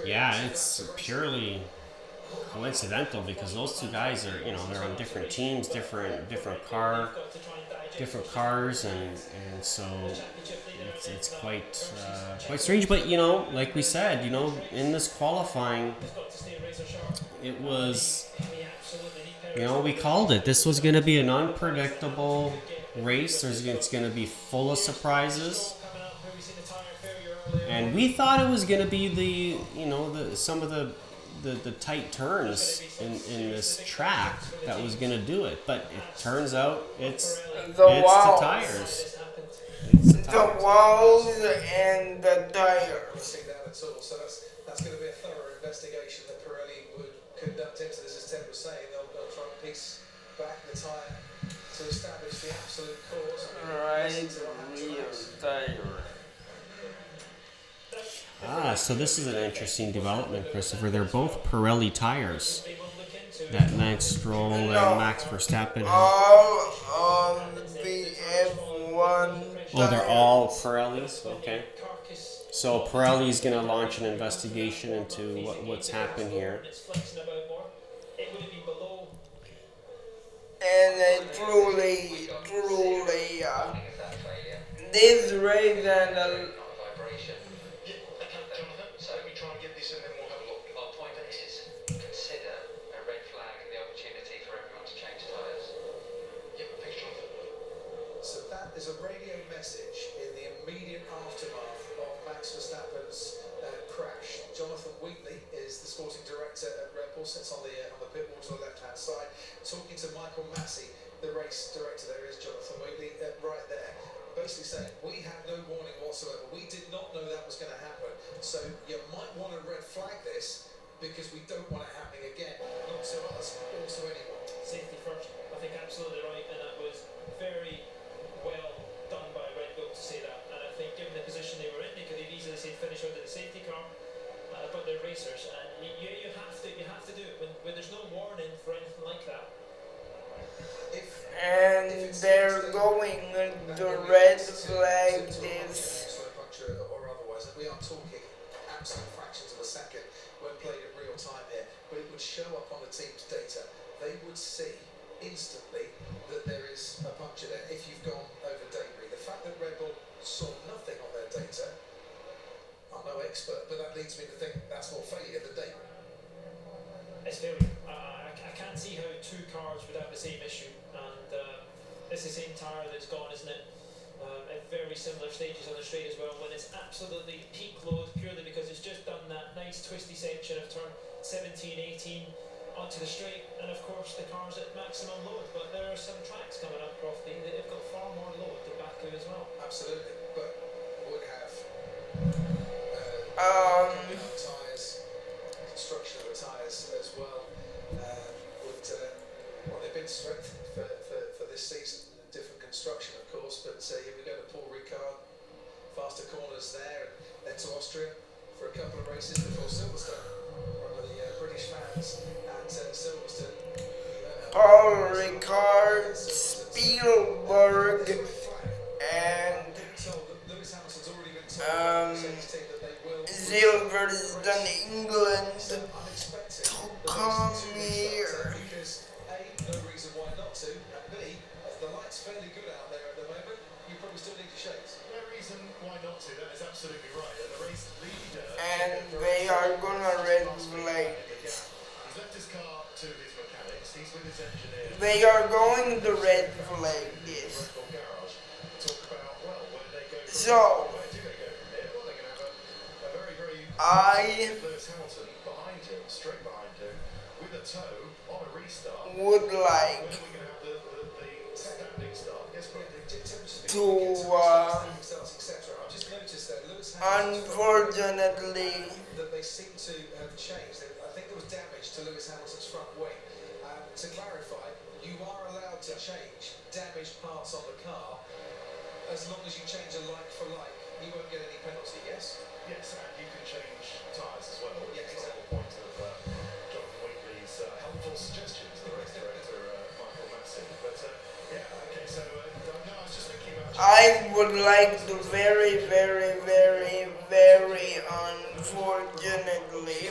Yeah, it's purely coincidental because those two guys are, you know, they're on different teams, different different car, different cars, and and so it's, it's quite uh, quite strange. But you know, like we said, you know, in this qualifying, He's got to stay razor sharp. it was, We absolutely need Perez. you know, we called it. This was going to be an unpredictable race. There's it's going to be full of surprises. Coming up, where we seen the tyre failure earlier. And we thought it was going to be the, you know, the some of the the, the tight turns in, in this track that was going to do it. But it turns out it's The it's the tires. It's the the tires. walls and the tires. see that at all. So that's that's going to be a thorough investigation that Pirelli would conduct into this. As Ted was saying, they'll, they'll try and piece back the tyre to establish the absolute cause. Right Listen to what happened to rear Max. tire. Ah, so this is an interesting development, Christopher. They're both Pirelli tires They will look into that Lance Stroll and Max Verstappen have. All of the F1 Oh, they're all Pirellis. Okay. So Pirelli's going to launch an investigation into what, what's happened here. and uh, truly, truly, uh, this race and uh, vibration. Yeah, okay, Jonathan, so let me try and get this and then we'll have a look. Our point is consider a red flag the opportunity for everyone to change tyres. Yeah, thanks, Jonathan. So that is a radio message in the immediate aftermath of Max Verstappen's uh, crash. Jonathan Wheatley is the sporting director at Red Bull, sits on the uh, on the pit wall to the left hand side, talking to Michael Masi, the race director. There is Jonathan Wheatley uh, right there. Basically saying, we had no warning whatsoever. We did not know that was going to happen. So you might want to red flag this because we don't want it happening again. Not to us, or to anyone. Safety first. I think absolutely right, and that was very well done by Red Bull to say that. And I think given the position they were in, they could have easily said finish out the safety car. Uh, but they're racers, and you, you, you have to you have to do it when, when there's no warning for anything like that. And they're going the red flag puncture or otherwise, we are talking absolute fractions of a second when played in real time here, but it would show up on the team's data. They would see instantly that there is a puncture there if you've gone over debris. The fact that Red Bull saw nothing on their data, I'm no expert, but that leads me to think that's more failure than debris. It's failure. Uh, can't see how two cars would have the same issue, and um, it's the same tyre that's gone, isn't it? Um, if very similar stages on the straight as well when it's absolutely peak load purely because it's just done that nice twisty section of turn 17, 18 onto the straight, and of course the car's at maximum load. But there are some tracks coming up, Crofty, that have got far more load than Baku as well. Absolutely, but would have Um, tyres, construction of the tyres as well. Um, would uh, well, they've been strengthened for, for, for this season. Different construction, of course, but uh, here we go to Paul Ricard. Faster corners there, and then to Austria for a couple of races before Silverstone. One of the uh, British fans at uh, Silverstone. Paul Ricard, Spielberg, and um, Silverstone, England to come here. Because A, no reason why not to, and B, the light's fairly good out there at the moment. You probably still need your shades. No reason why not to. That is absolutely right. And the race leader. And they are gonna red flag. He's left his car to his mechanics. He's with his engineer. They are going to red flag this. Red Bull garage. Talk about well, where they go. From So Where do they go from here? Well, they're going to have a, a very, very I Lewis Hamilton behind him, straight behind him, with a toe on a restart. Would like to uh, unfortunately they seem to have changed. I think there was damage to Lewis Hamilton's front wing. To clarify, you are allowed to change damaged parts on the car as long as you change a like for like. You won't get any penalty, yes? Yes, and you can change tyres as well. Yeah, It's the race director uh, Michael Masi. But uh, yeah, okay, so uh, no, I was just thinking about. I would like to very, very, very, very unfortunately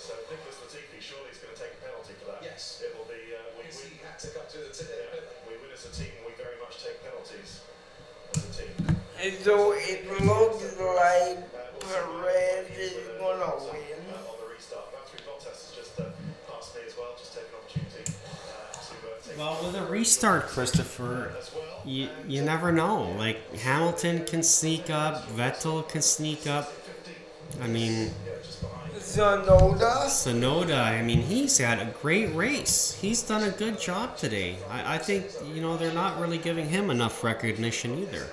Dear. So Nicholas Latifi surely is going to take a penalty for that. Yes. It will be. Uh, we, Yes, we, he had to come through the t- yeah, uh, we win as a team. We very much take penalties as a team. so it looks like Uh, Perez is gonna uh, win. on the restart. Valtteri Bottas has just uh, passed me as well. Just take an opportunity uh, to uh, take Well, with a restart, Christopher, well. you, you never know. Like Hamilton can sneak up, Vettel can sneak up. I mean, Tsunoda Tsunoda. I mean, he's had a great race. He's done a good job today. I, I think you know they're not really giving him enough recognition either.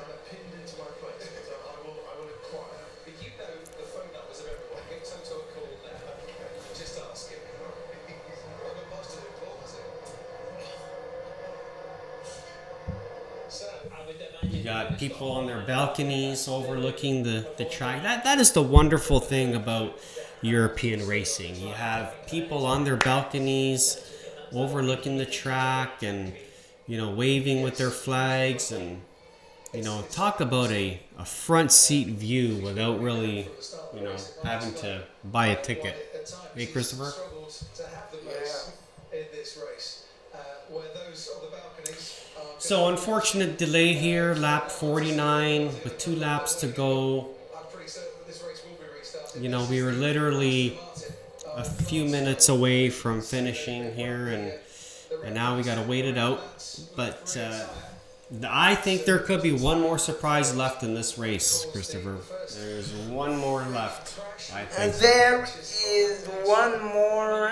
You got people on their balconies overlooking the, the track. That that is the wonderful thing about European racing. You have people on their balconies overlooking the track and you know waving with their flags and you know talk about a, a front seat view without really you know having to buy a ticket. Hey, Christopher? So unfortunate delay here, lap 49 with two laps to go. I'm pretty certain that this race will be restarted. You know, we were literally a few minutes away from finishing here, and and now we gotta wait it out. But uh, I think there could be one more surprise left in this race, Christopher. There's one more left. I And think. there is one more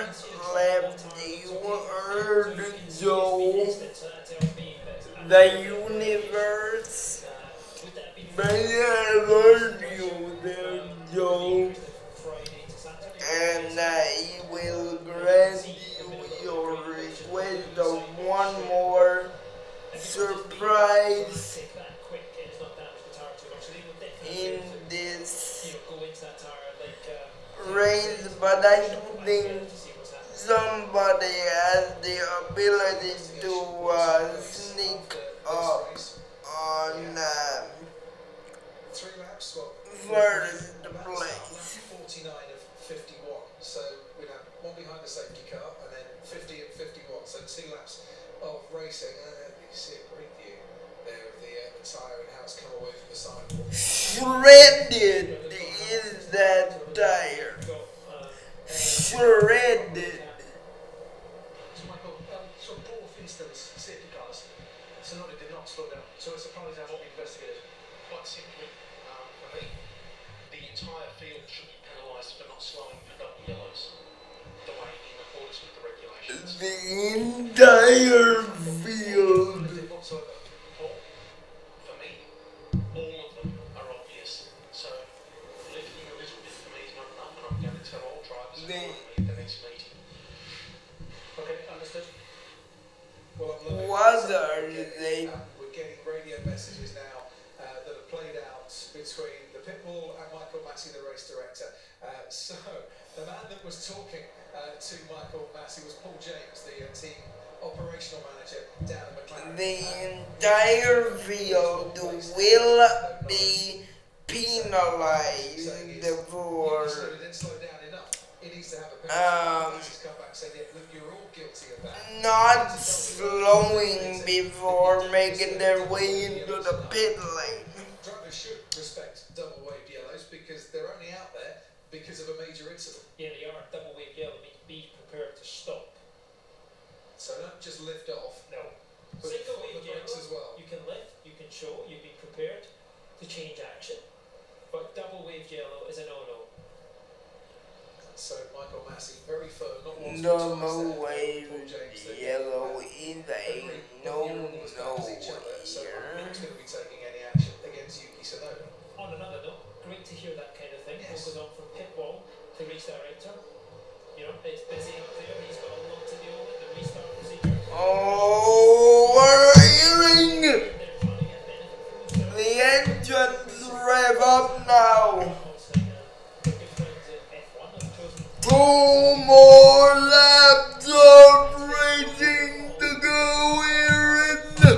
left. You heard Joe, the universe. I you Saturday? And I will grant you your request of one more surprise in this race, but I do think somebody has the ability to uh, sneak up on um, Laps, well, place. 49 of 51. So we'd have one behind the safety car, and then 50 and 51 so two laps of racing. Uh, you see a great view there of the, uh, the tyre and how it's come away from the sidewalk. Shredded is that tire. Shredded. So Michael, um, so both instance safety cars, Sonori did not slow down. So it's apparently that's what we investigated. Quite simply, um, for me, the entire field should be penalised for not slowing for double yellows, the way in accordance with the regulations. The entire field. Anything whatsoever. For me, all of them are obvious. So lifting a little bit for me is not enough, and I'm going to tell all drivers The- me at the next meeting. Okay, understood. Well, I'm What are We're they- so the man that was talking uh, to Michael Masi was Paul James, the uh, team operational manager down at McLaren. The entire field will be penalized for Usually it didn't slow down enough. It needs to have a Um, penalty. He's come back and said, look, you're all guilty of that. not slowing before making their way into the pit lane. Drivers should respect double wave yellows because they're only out there because of a major incident. Yeah, they are double wave yellow. Be, be prepared to stop. So don't just lift off, No. but Single foot wave the brakes yellow, as well. you can lift, you can show, you be prepared to change action. But double wave yellow is a no-no. So Michael Masi, very firm, not once but No twice more there. wave Paul James, the- yellow is a Every no one year almost no battles each other, so I'm here. not going to be taking any action against Yuki Tsunoda. On another note, great to hear that kind of thing. Yes. What goes on from pit wall to race director. You know, it's busy up there. He's got a lot to deal with. The restart procedure. Oh, we're hearing They're trying to get benefit from the engines rev up now. Obviously, good friends in F1 have chosen Two more laps of racing to go here in the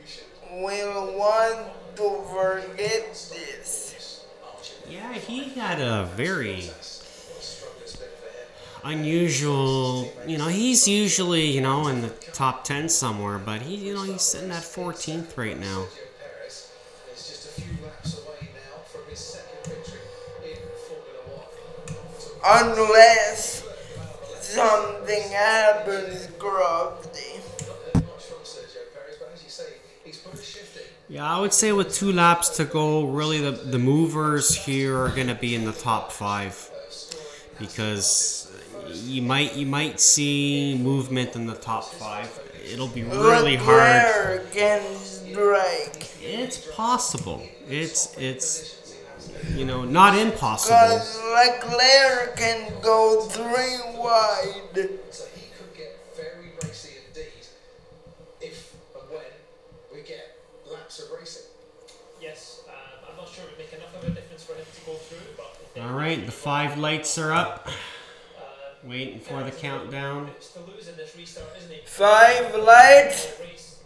we should. will want to forget this. Yeah, he had a very What a strongest bit for him. unusual. You know, he's usually you know in the top ten somewhere, but he you know he's sitting at 14th right now. Sergio just a few laps away now from his second victory in Formula One. Unless something happens, Crofty. Not heard much from Sergio Perez, but as you say, he's put a shift in. Yeah, I would say with two laps to go, really the the movers here are gonna be in the top five because you might you might see movement in the top five. It'll be really hard. It's possible. It's it's you know not impossible. Cause Leclerc can go three wide. So he could get very racy indeed if and when we get laps of racing. Yes, um, I'm not sure it would make enough of a difference for him to go through, but. All right, the five lights are up. Um, Waiting for the countdown. It's to lose in this restart, isn't he? Five lights. Race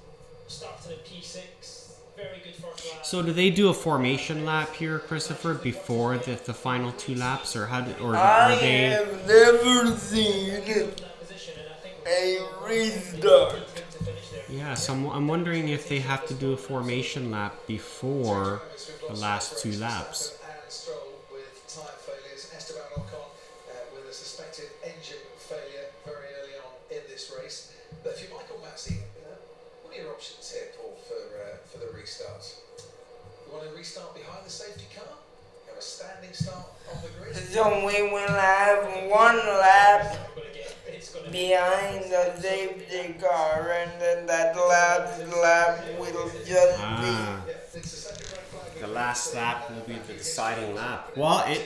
started in P6, So do they do a formation lap here, Christopher, before the, the final two laps, or how? Do, or I are they? have never seen in that position, and I think a restart. Yeah, so I'm, I'm wondering if they have to do a formation lap before the last two laps. Restart behind the safety car? You have a standing start on the grid? So we will have one lap But again, it's going to behind the safety car, and then that last lap will just Ah, Yeah, the second red flag. the last lap will be the deciding lap. Well, it.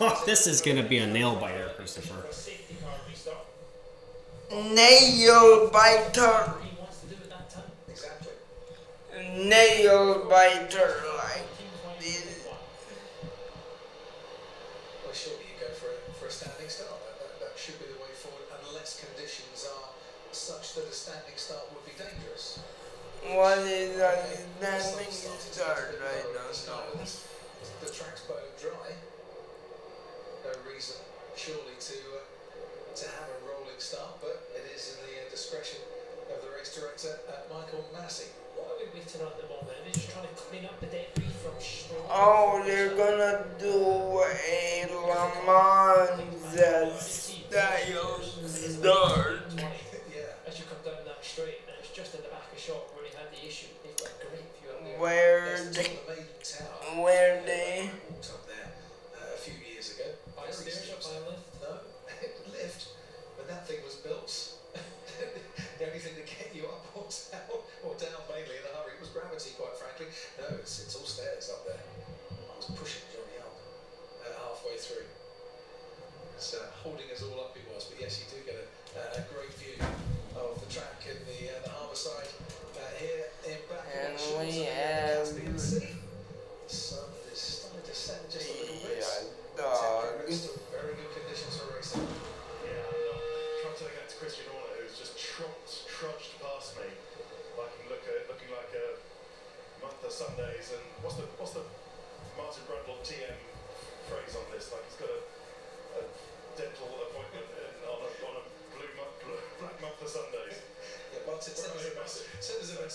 Oh, <laughs> this is gonna be a nail biter, Christopher. safety car restart. be nail biter, nail biter like this. Well, surely you go for a, for a standing start. That, that, that, should be the way forward, unless conditions are such that a standing start would be dangerous. What is a standing start? I don't know. The track's bone dry. No reason, surely, to uh, to have a rolling start, but it is in the uh, discretion of the race director, uh, Michael Masi. Oh, they're gonna do a Le Mans style start. As you come down that straight, and it's just in the back of shop where they had the issue. They've got a great view up Where where they uh, a few years ago. <laughs> That thing was built, <laughs> the only thing to get you up <laughs> or down or down quite frankly. No, it's, it's all stairs up there. I was pushing Johnny up uh, halfway through. So holding us all up It was, but yes, you do get a, a great view of the track and the, uh, the harbour side uh, here in Blackpool. And we have...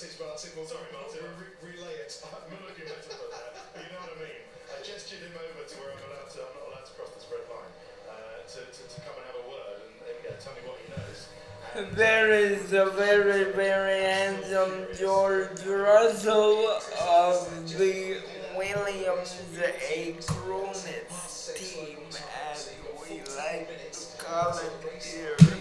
message Martin. Well, sorry, Martin, re relay it. I've murdered your metaphor there, but you know what I mean. I gestured him over to where I'm allowed to, I'm not allowed to cross this red line, uh, to, to, to, come and have a word and, and yeah, tell me what he knows. And <laughs> there uh, is a very, very handsome George Russell of the Williams A. Cronis team, and we like to call it here.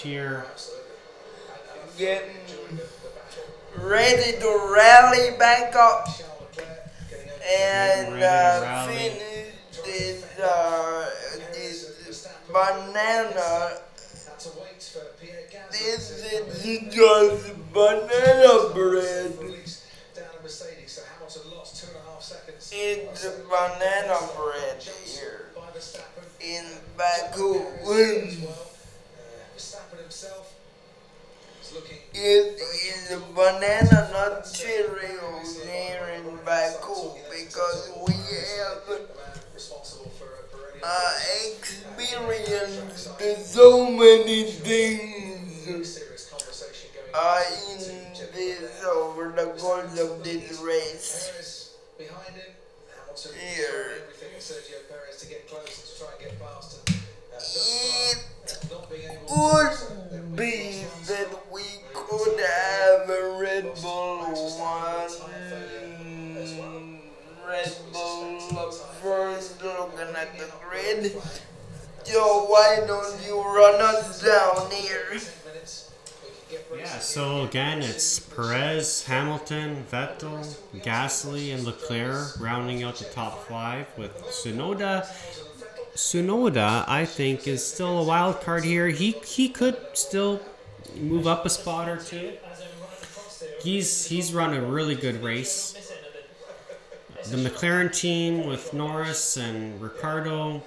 tier. Getting ready to rally back up and uh, finish this, uh, this banana. This is just banana bread. It's banana bread here in Baku. This is a banana nut cereal nearing Baku because we have uh, experienced so many things uh, in this over the course of this race. Here. Could be that we could have a Red Bull one. Red Bull first looking at the grid. Yo, why don't you run us down here? Yeah, so again, it's Perez, Hamilton, Vettel, Gasly, and Leclerc rounding out the top five with Tsunoda. Tsunoda, I think, is still a wild card here. He he could still move up a spot or two. He's he's run a really good race. The McLaren team with Norris and Ricciardo,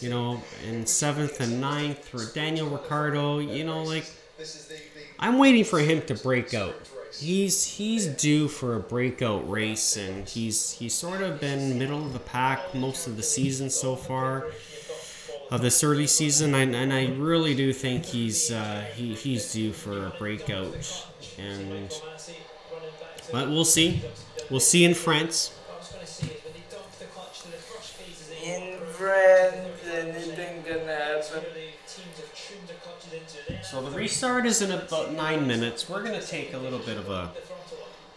you know, in seventh and ninth for Daniel Ricciardo, you know, like I'm waiting for him to break out. He's he's due for a breakout race, and he's he's sort of been middle of the pack most of the season so far, of this early season, and, and I really do think he's uh, he, he's due for a breakout, and but we'll see, we'll see in France. In France, anything can happen. So the restart is in about nine minutes. We're gonna take a little bit of a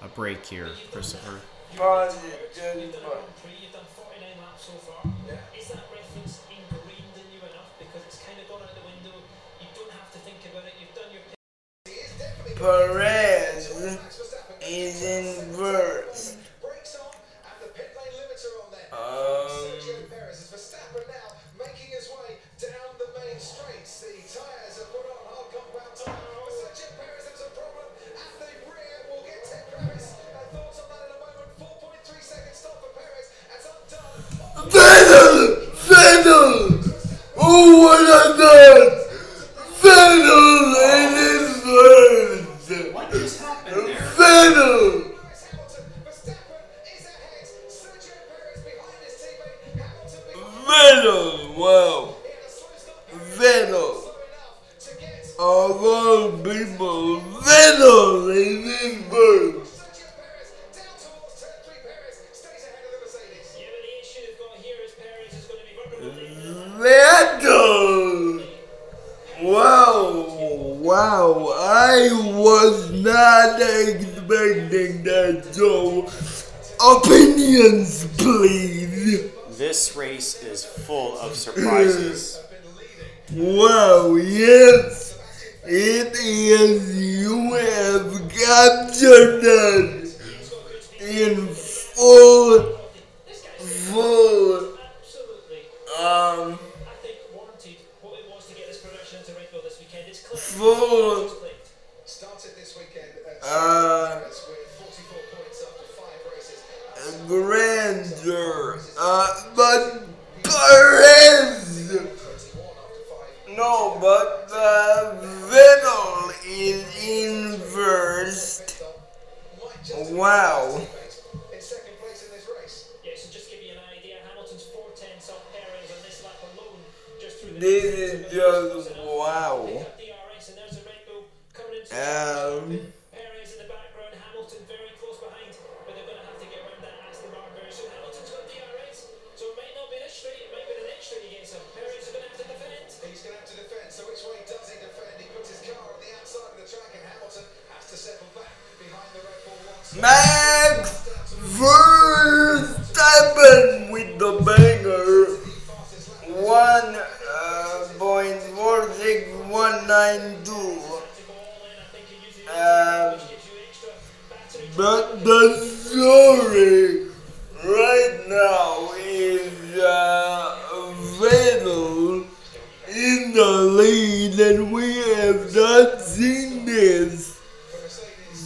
a break here, Christopher. Pause it, just pause. You've done 49 laps so far. Is that reference ingrained in you enough? Because it's kind of gone out the window. You don't have to think about it. You've done your Perez is in first. Um, Sergio Perez is Verstappen now making his way down the main straights. The tyres are put on hard compound tyre. For Sergio Perez, there's a problem at the rear. We'll get Ted Kravitz. Thoughts on that in a moment. 4.3 second stop for Perez. That's undone. Vettel! Vettel! Oh, what a done! Vettel in his first! What just happened there? Vettel! Got here is Perez is going to be vulnerable. Vettel! Wow! Wow! I was not expecting that, so opinions, please! This race is full of <laughs> surprises. Wow, yes! It is, you have captured that in full, full, Absolutely. um, I think warranted what it was to get this production into Red this weekend. It's clicked. full, It's clicked. Started this weekend uh, grandeur, uh, but Perez! 21 after five. No, but uh, Vettel is in first. Might just Wow. this race. Yeah, so just Max Verstappen with the banger. One uh. Um, but the story right now is uh, Vettel in the lead, and we have not seen this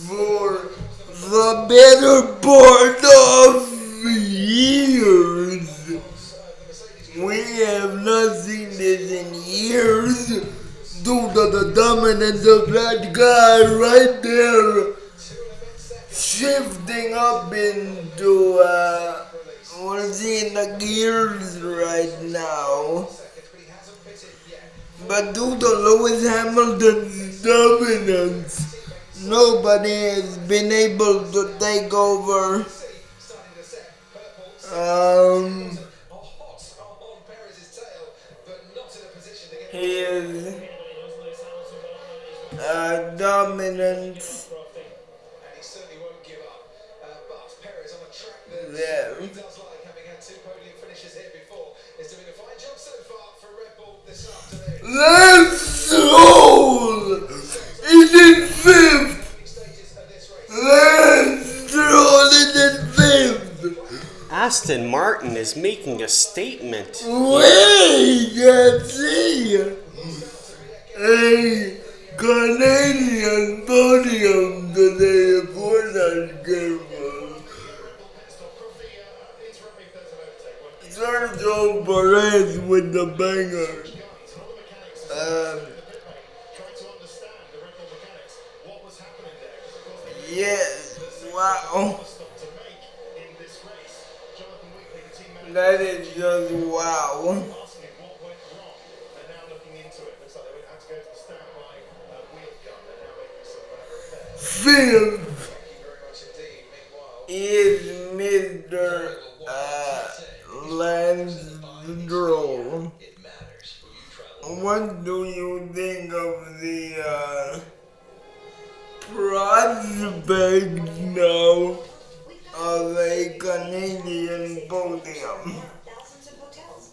for the better part of years. We have not seen this in years due to the dominance of that guy right there shifting up into uh we're seeing the gears right now. But due to Lewis Hamilton's dominance, nobody has been able to take over Um, his uh, dominance there. is. Let's roll! Is fifth! Stages of this race. Let's roll it in fifth! Aston Martin is making a statement. We can see a Canadian podium today for that game. Sergio Perez with the banger. Um, team manager, That is just wow. Meanwhile, is Mr. Uh, travel. What do you think of the uh, prospect now of a Canadian podium? Thousands of hotels.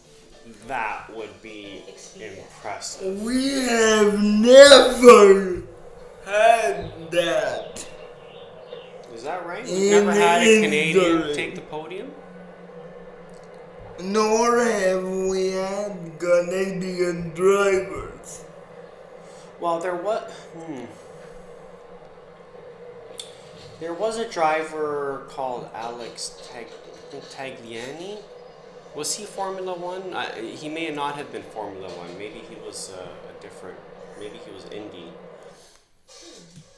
That would be impressive. We have never had that. Is that right? We've never had a. Canadian take the podium? Nor have we had Canadian drivers. Well, there was. Hmm. There was a driver called Alex Tag- Tagliani. Was he Formula One? I, he may not have been Formula One. Maybe he was uh, a different. Maybe he was Indy.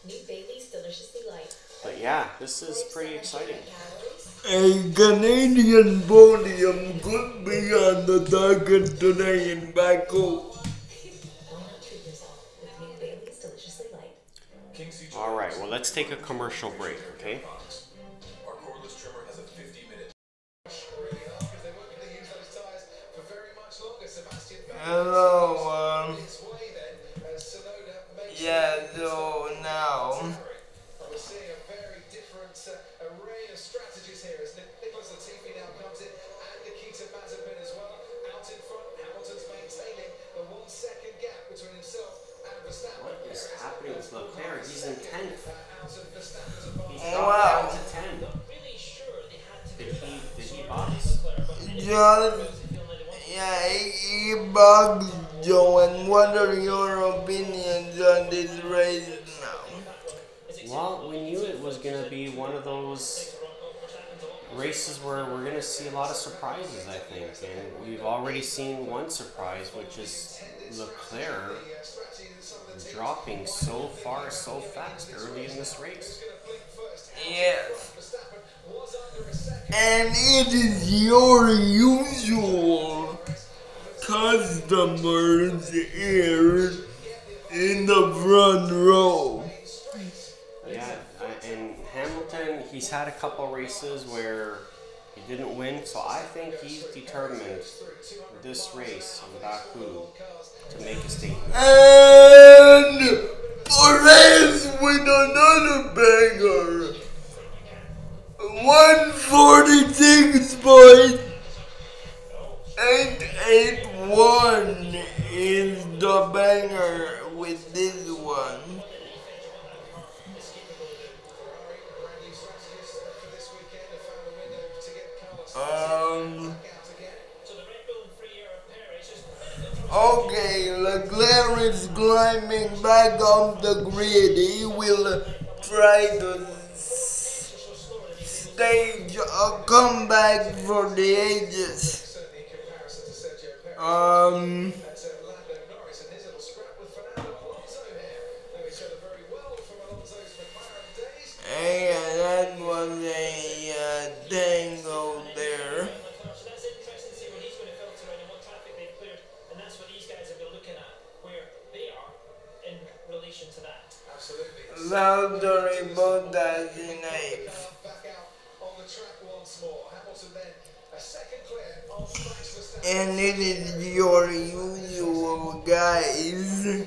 New Bailey's Deliciously Light. But yeah, this is pretty exciting. A Canadian podium could be on the docket today in Baku. All right. Well, let's take a commercial break. Okay. Surprises. I think, and we've already seen one surprise, which is Leclerc dropping so far so fast early in this race. Yes. And it is your usual customers here in the front row. Yeah, and Hamilton, he's had a couple races where he didn't win, so I think he's determined this race in Baku to make a statement. And Perez with another banger. 146.881 is the banger with this one. Um. Okay, Leclerc is climbing back on the grid. He will try to stage a comeback for the ages. Um. and that was a uh, dangle there. So that's what these guys have been looking at, where they are in relation to that. Absolutely. Knife. Back out on the track once more. And it is your usual guys.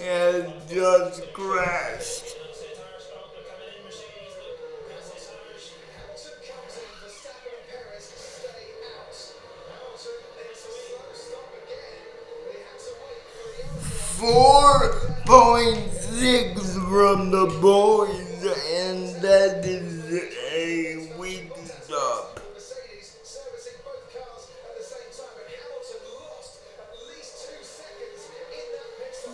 and just crashed. Four point six from the boys, and that is a weak stop.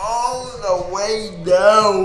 all the way down.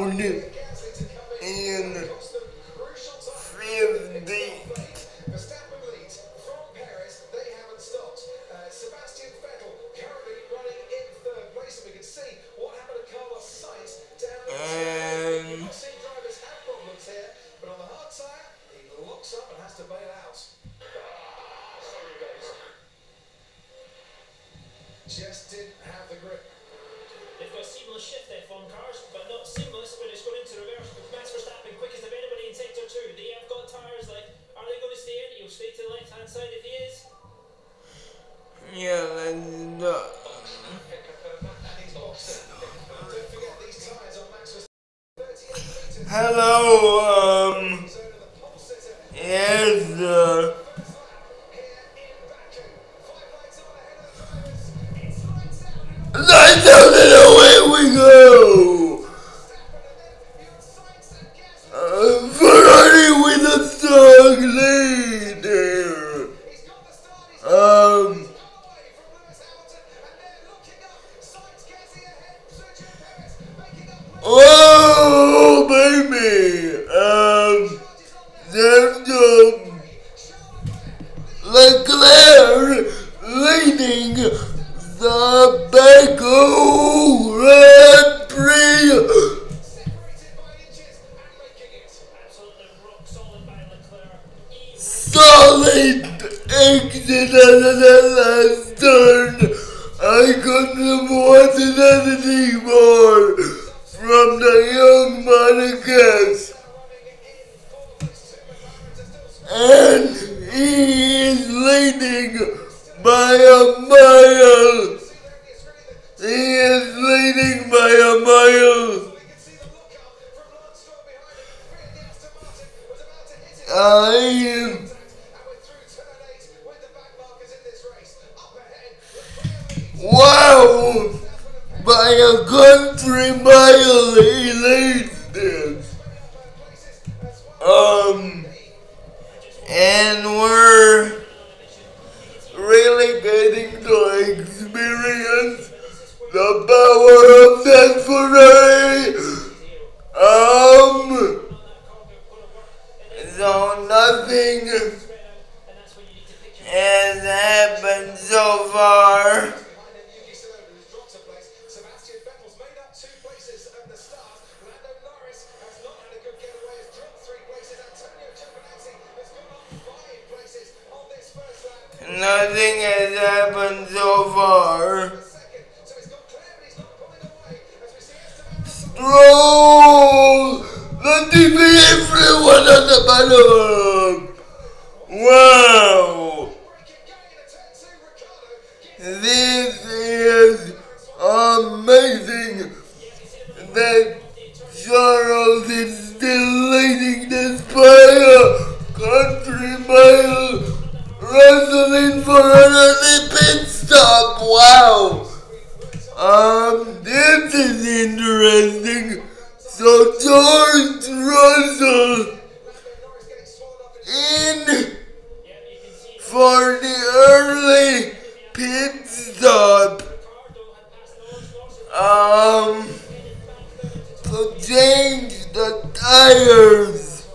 to change the tires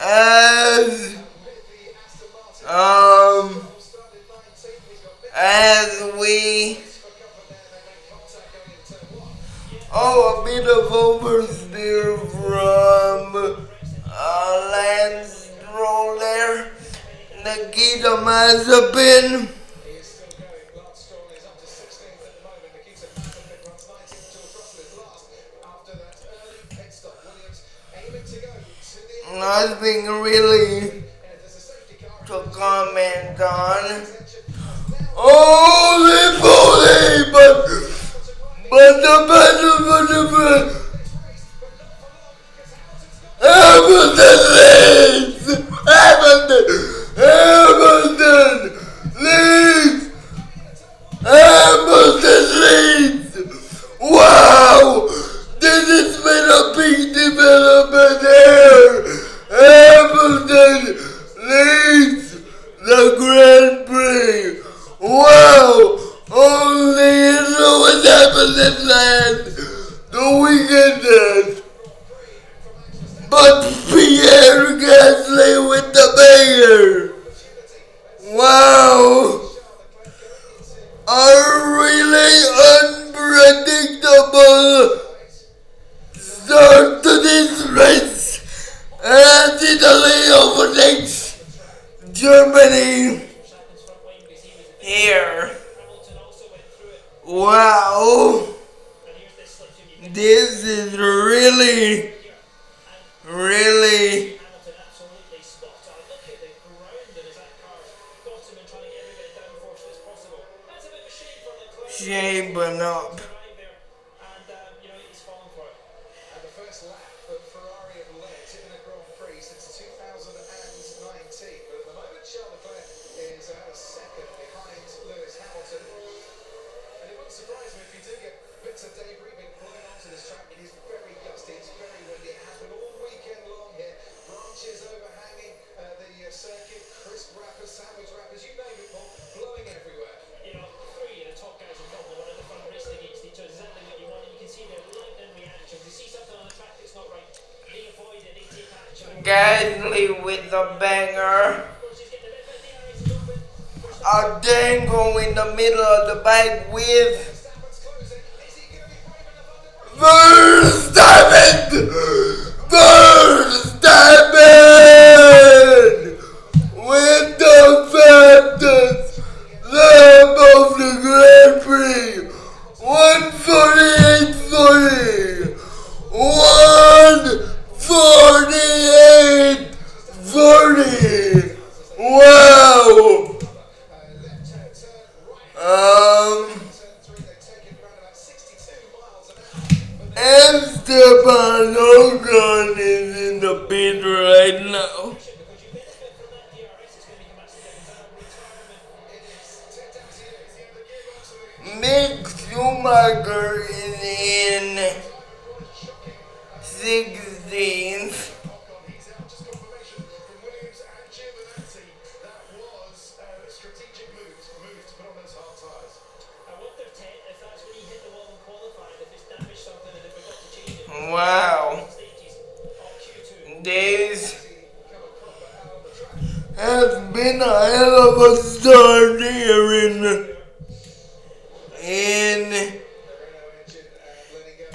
as um as we oh a bit of oversteer from uh, Lance Stroller Nikita Mazepin. nothing really to comment on. Holy moly, but, but the better, but the better. Everything leads, everything. everything.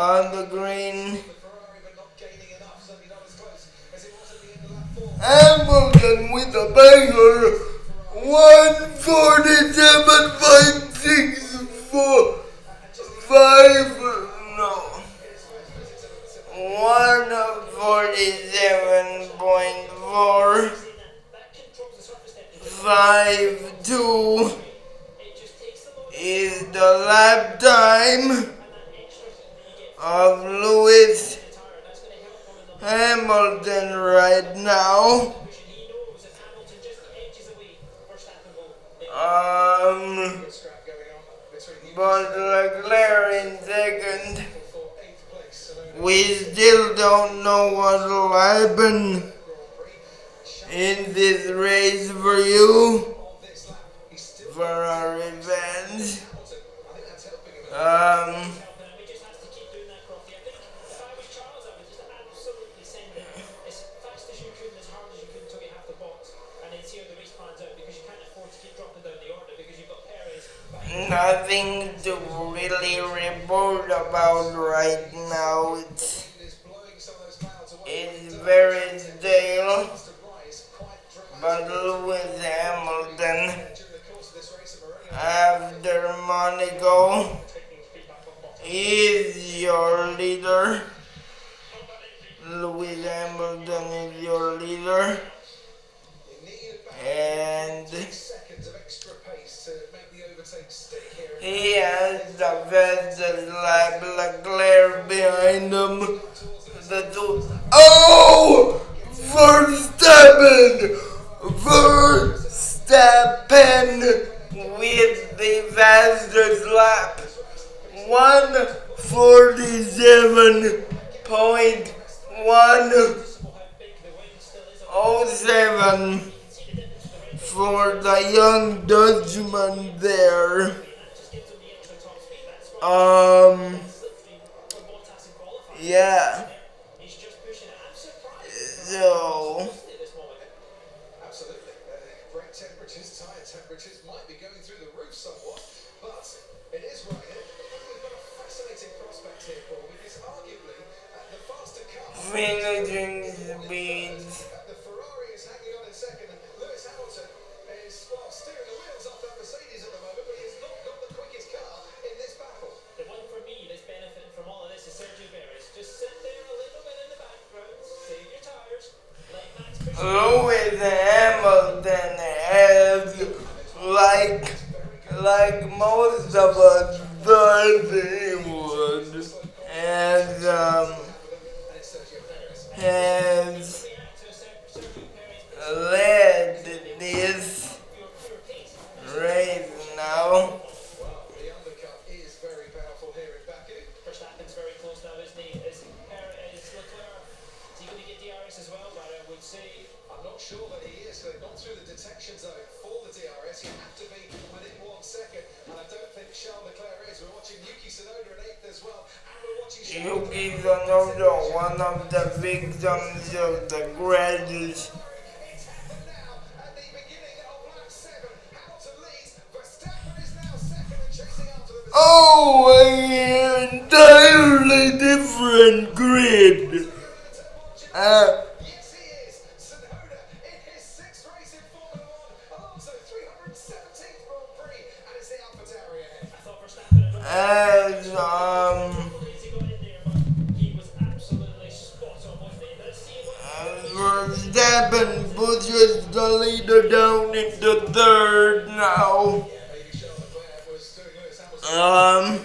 on the green. Hamilton with a banger. 147.645. Five, no. 147.4. Five, two is the lap time of Lewis Hamilton right now. Um, but Leclerc in second. We still don't know what will happen in this race for you. Ferrari fans. Um, nothing to really report about right now. It's, it's very stale. But Lewis Hamilton, after Monaco, is your leader. Lewis Hamilton is your leader. And he has the fastest lap Leclerc behind him. The two. Oh! Verstappen! Verstappen with the fastest lap. 147.107 for the young Dutchman there. Um, yeah. So, Absolutely. Uh, Lewis Hamilton has, like, like most of us thought he would, has, um, has led this race now. Hamilton leads. Verstappen is now second and chasing after them. Oh, an entirely different grid. Uh, see what Verstappen pushes the leader down into third now. Um,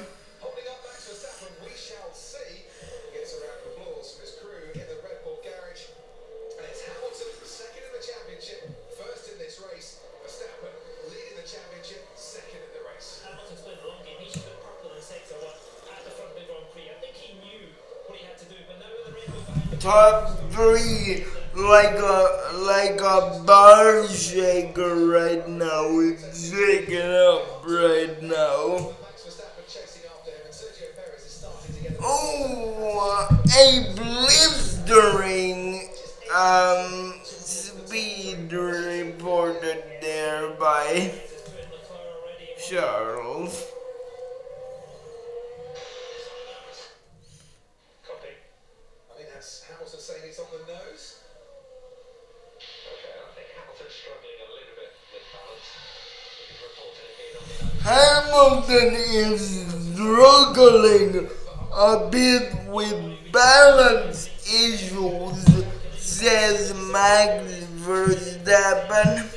top three like a like a bar shaker right now. It's shaking up right now. Oh, a blistering um speed reported there by. Charles. Hamilton is struggling a bit with balance issues, says Max Verstappen.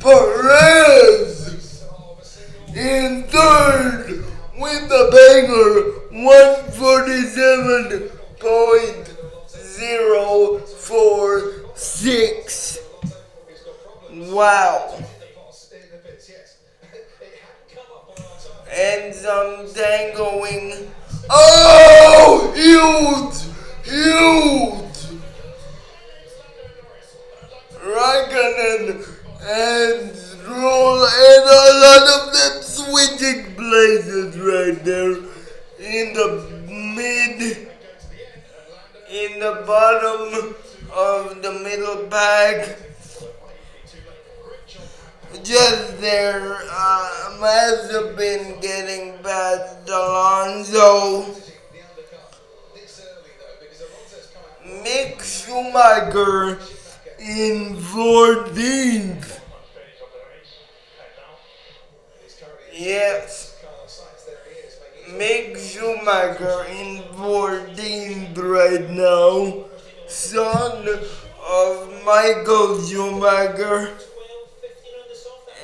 Perez in third with the banger 147.046. Wow. And some tangoing. Oh, huge, huge. Raikkonen and Stroll and a lot of them switching places right there in the mid, in the bottom of the middle pack. Just there, uh, must have been getting past Alonso. Mick Schumacher in 14th. Yes. Mick Schumacher in 14th right now. Son of Michael Schumacher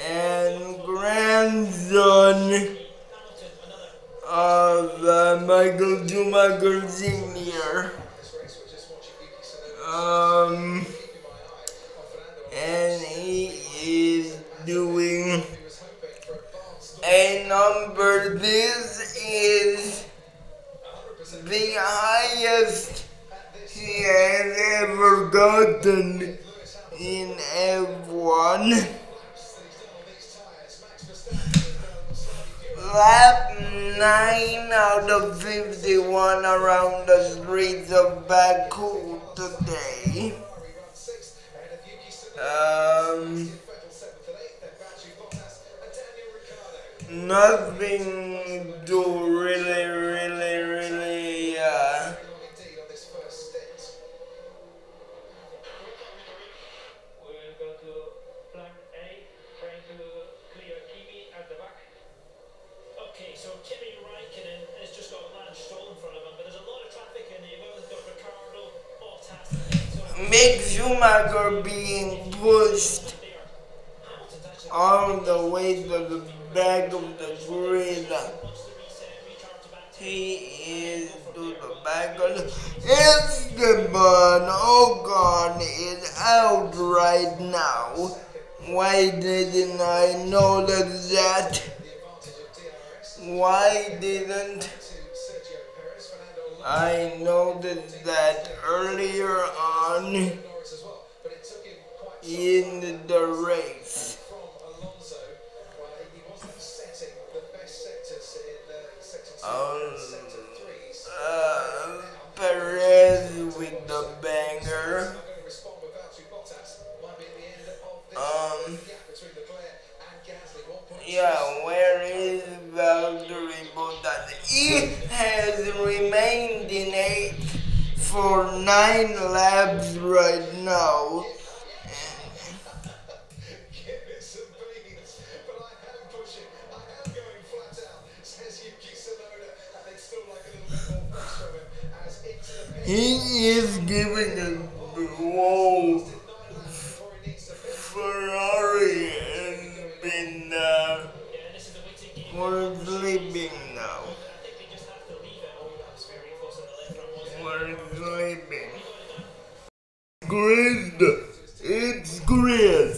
and grandson of uh, Michael Schumacher Sr. Um, and he is doing a number. This is the highest he has ever gotten in F1. Lap 9 out of 51 around the streets of Baku today. Um, nothing to really, really, really, Mick Schumacher being pushed all the way to the back of the grid. He is to the back of the Esteban Ocon oh, is out right now. Why didn't I know that? Why didn't I noticed that earlier on in the race? Um, uh, Perez with the banger. Um, yeah, where is Valtteri Bottas? He has remained in eighth for nine laps right now. He is giving a whoa. Ferrari been uh, we're sleeping now. We're sleeping. Grid, it's grid,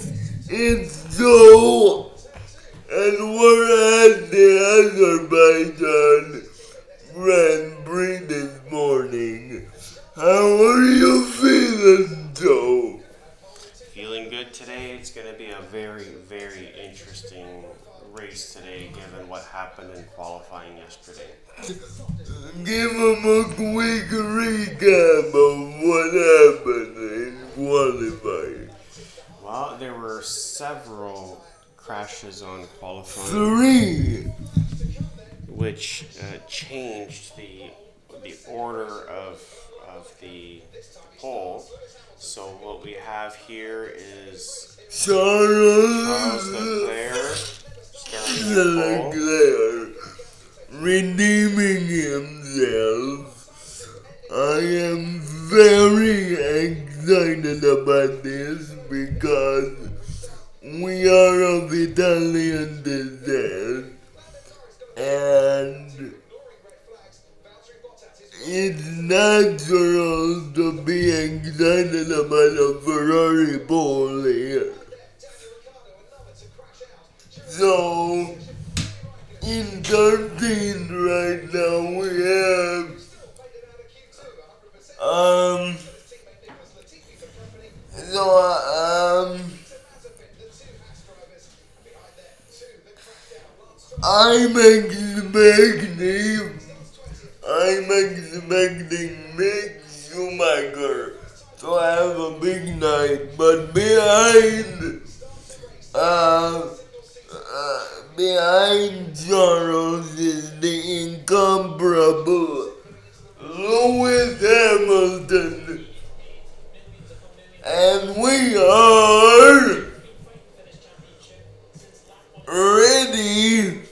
it's Joe, and we're at the Azerbaijan Grand Prix this morning. How are you feeling, Joe? Feeling good today. It's going to be a very, very interesting race today, given what happened in qualifying yesterday. Give him a quick recap of what happened in qualifying. Well, there were several crashes on qualifying, Three. which uh, changed the the order of of the pole. So what we have here is Charles Leclerc. Starting redeeming himself. I am very excited about this because we are of Italian descent and it's natural to be excited about a Ferrari pole here. So, in 13th right now, we have, um, so, um, I'm expecting I'm expecting Mick Schumacher to have a big night, but behind, uh, uh, behind Charles is the incomparable Lewis Hamilton, and we are ready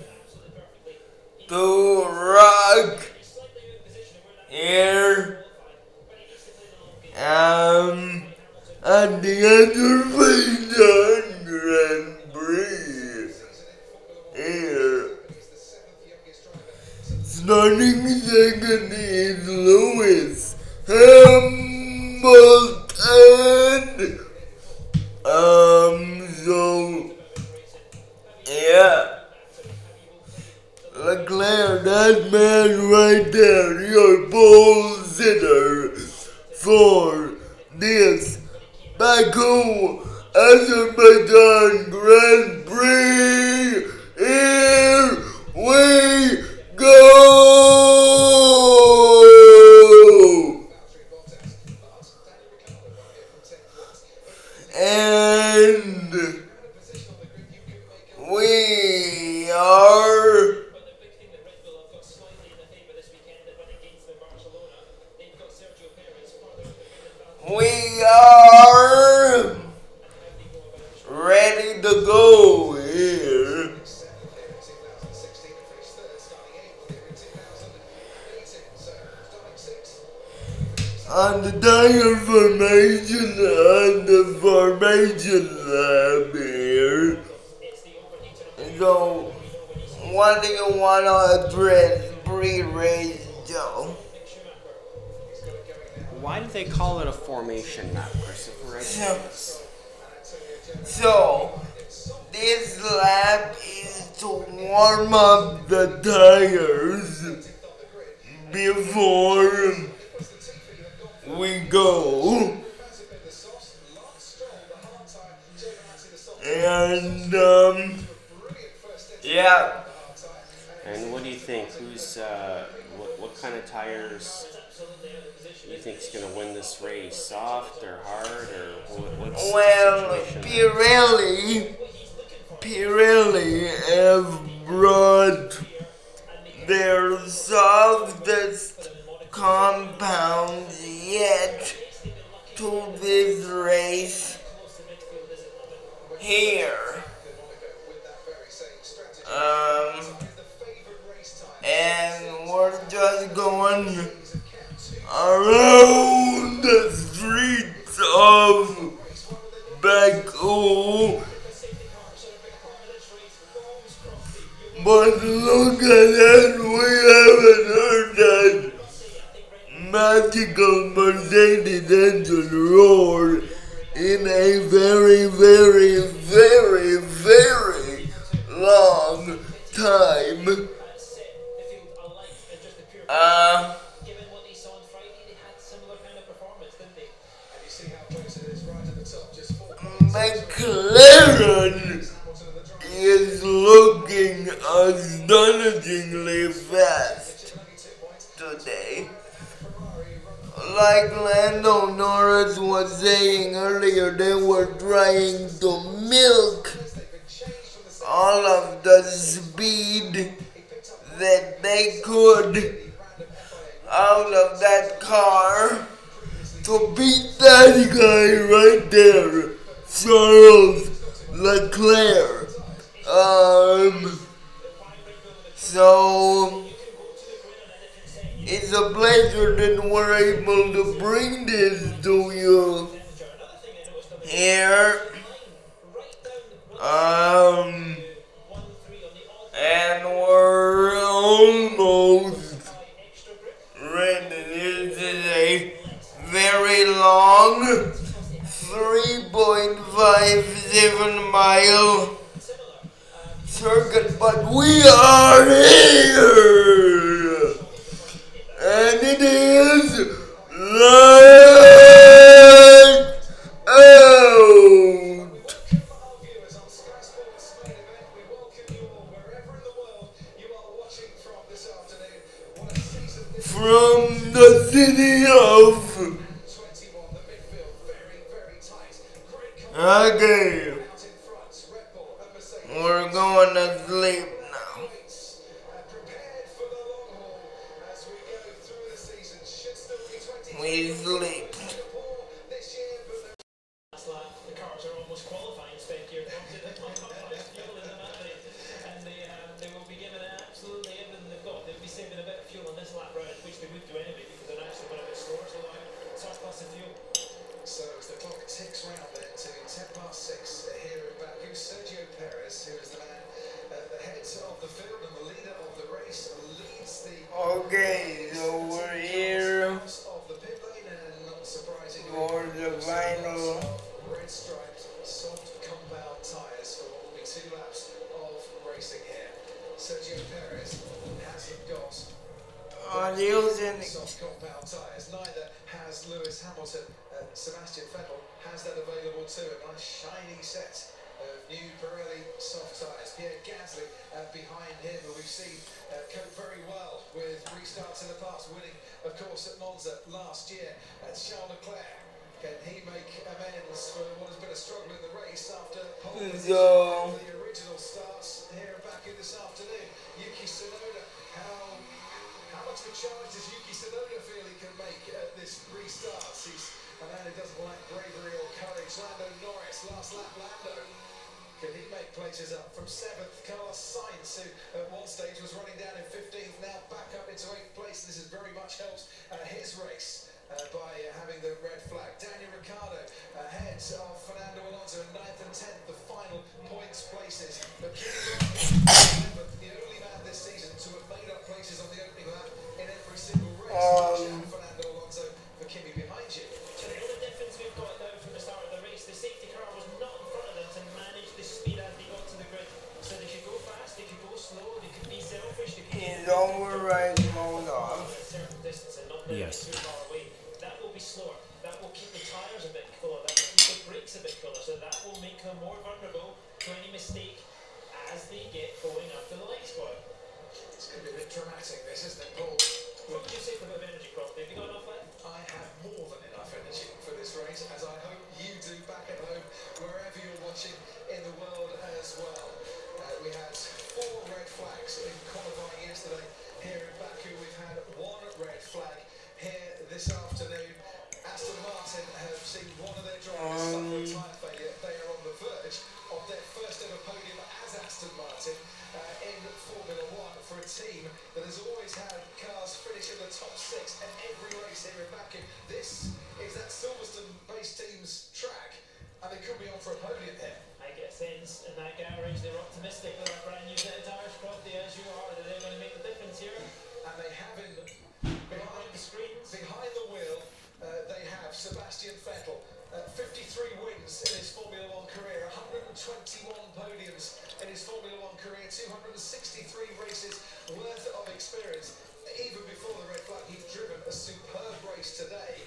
21 podiums in his Formula One career, 263 races worth of experience. Even before the red flag, he'd driven a superb race today.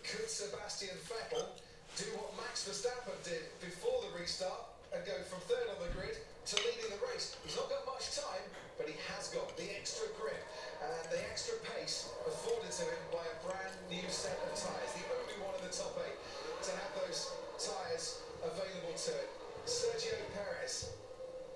Could Sebastian Vettel do what Max Verstappen did before the restart and go from third on the grid to leading the race? He's not got much time, but he has got the extra grip and the extra pace afforded to him by a brand new set of tyres. The only one in the top eight to have those tyres available to it. Sergio Perez,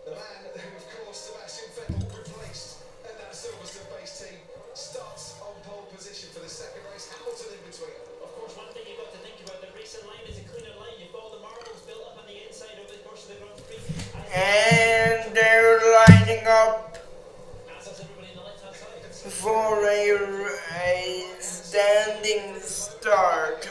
the man who, of course, Sebastian Vettel replaced at that Silverstone base team, starts on pole position for the second race. Hamilton in between. Of course, one thing you've got to think about the racing line is a cleaner line. You've got all the marbles built up on the inside over the course of the Grand Prix. And they're lining up for a, a standing start.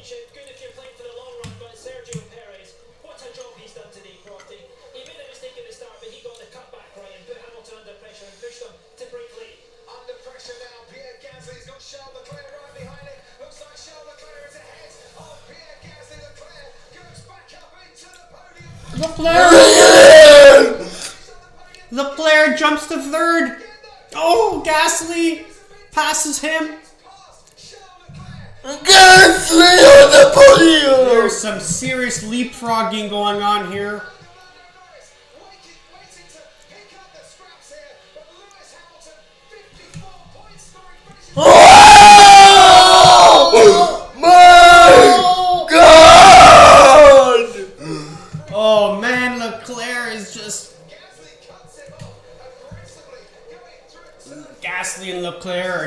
The player. the player jumps to third. Oh, Gasly passes him. Gasly on the podium. There's some serious leapfrogging going on here. Oh!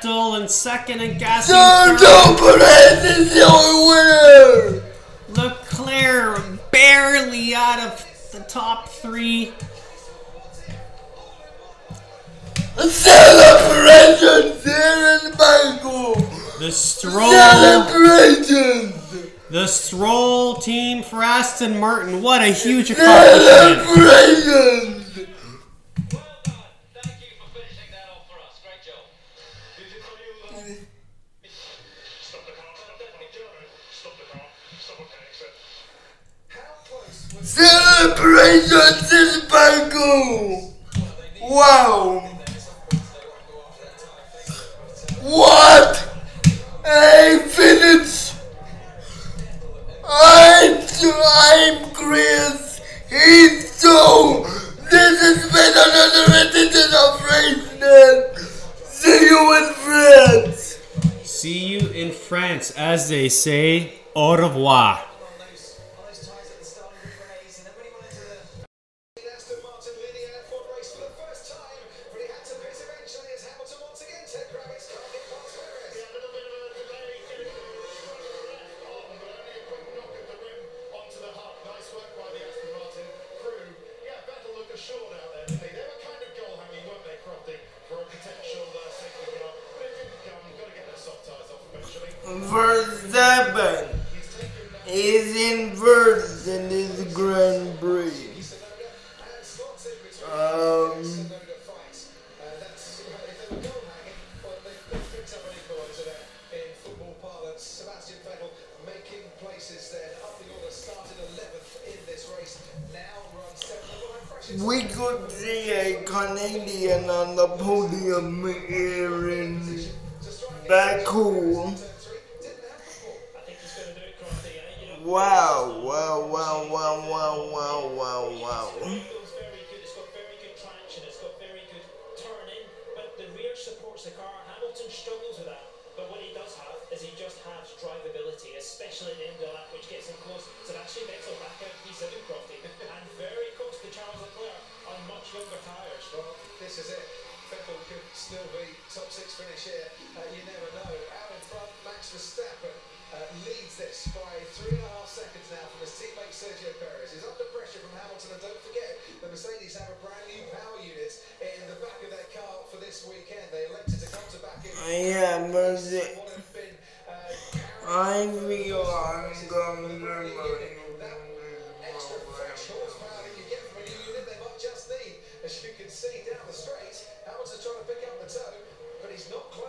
Vettel in second and Gasly. Sergio Perez is your winner. Leclerc barely out of the top three. Celebrations here in Bangor. The Stroll. Celebrations. The Stroll team for Aston Martin. What a huge accomplishment. Celebrations. Celebrations in Bangu! Wow! What? I finished! I'm, I'm Chris Hinto! This has been another edition of Race See you in France! See you in France, as they say, au revoir. In this race, now runs 7th. Well, I'm fresh in We could see a Canadian on the podium here in Baku. I think he's going to do it, Crofty. eh? You know, Wow, wow, wow, wow, wow, wow, wow, wow. It's very good. It's got very good traction. It's got very good turning, but the rear supports the car. Hamilton struggles with that, but what he does have is he just has drivability, especially at the end of the lap, which gets him close. Sebastian Vettel back out P7 Crofty, and very close to Charles Leclerc on much younger tyres. Well, this is it. Vettel could still be top six finish here. Uh, you never know. Out in front, Max Verstappen uh, leads this by three and a half seconds now from his teammate Sergio Perez. He's under pressure from Hamilton, and don't forget, the Mercedes have a brand new power unit in the back of their car for this weekend. They elected to come to back in. Yeah, Mercy. I feel uh, I'm going to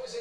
As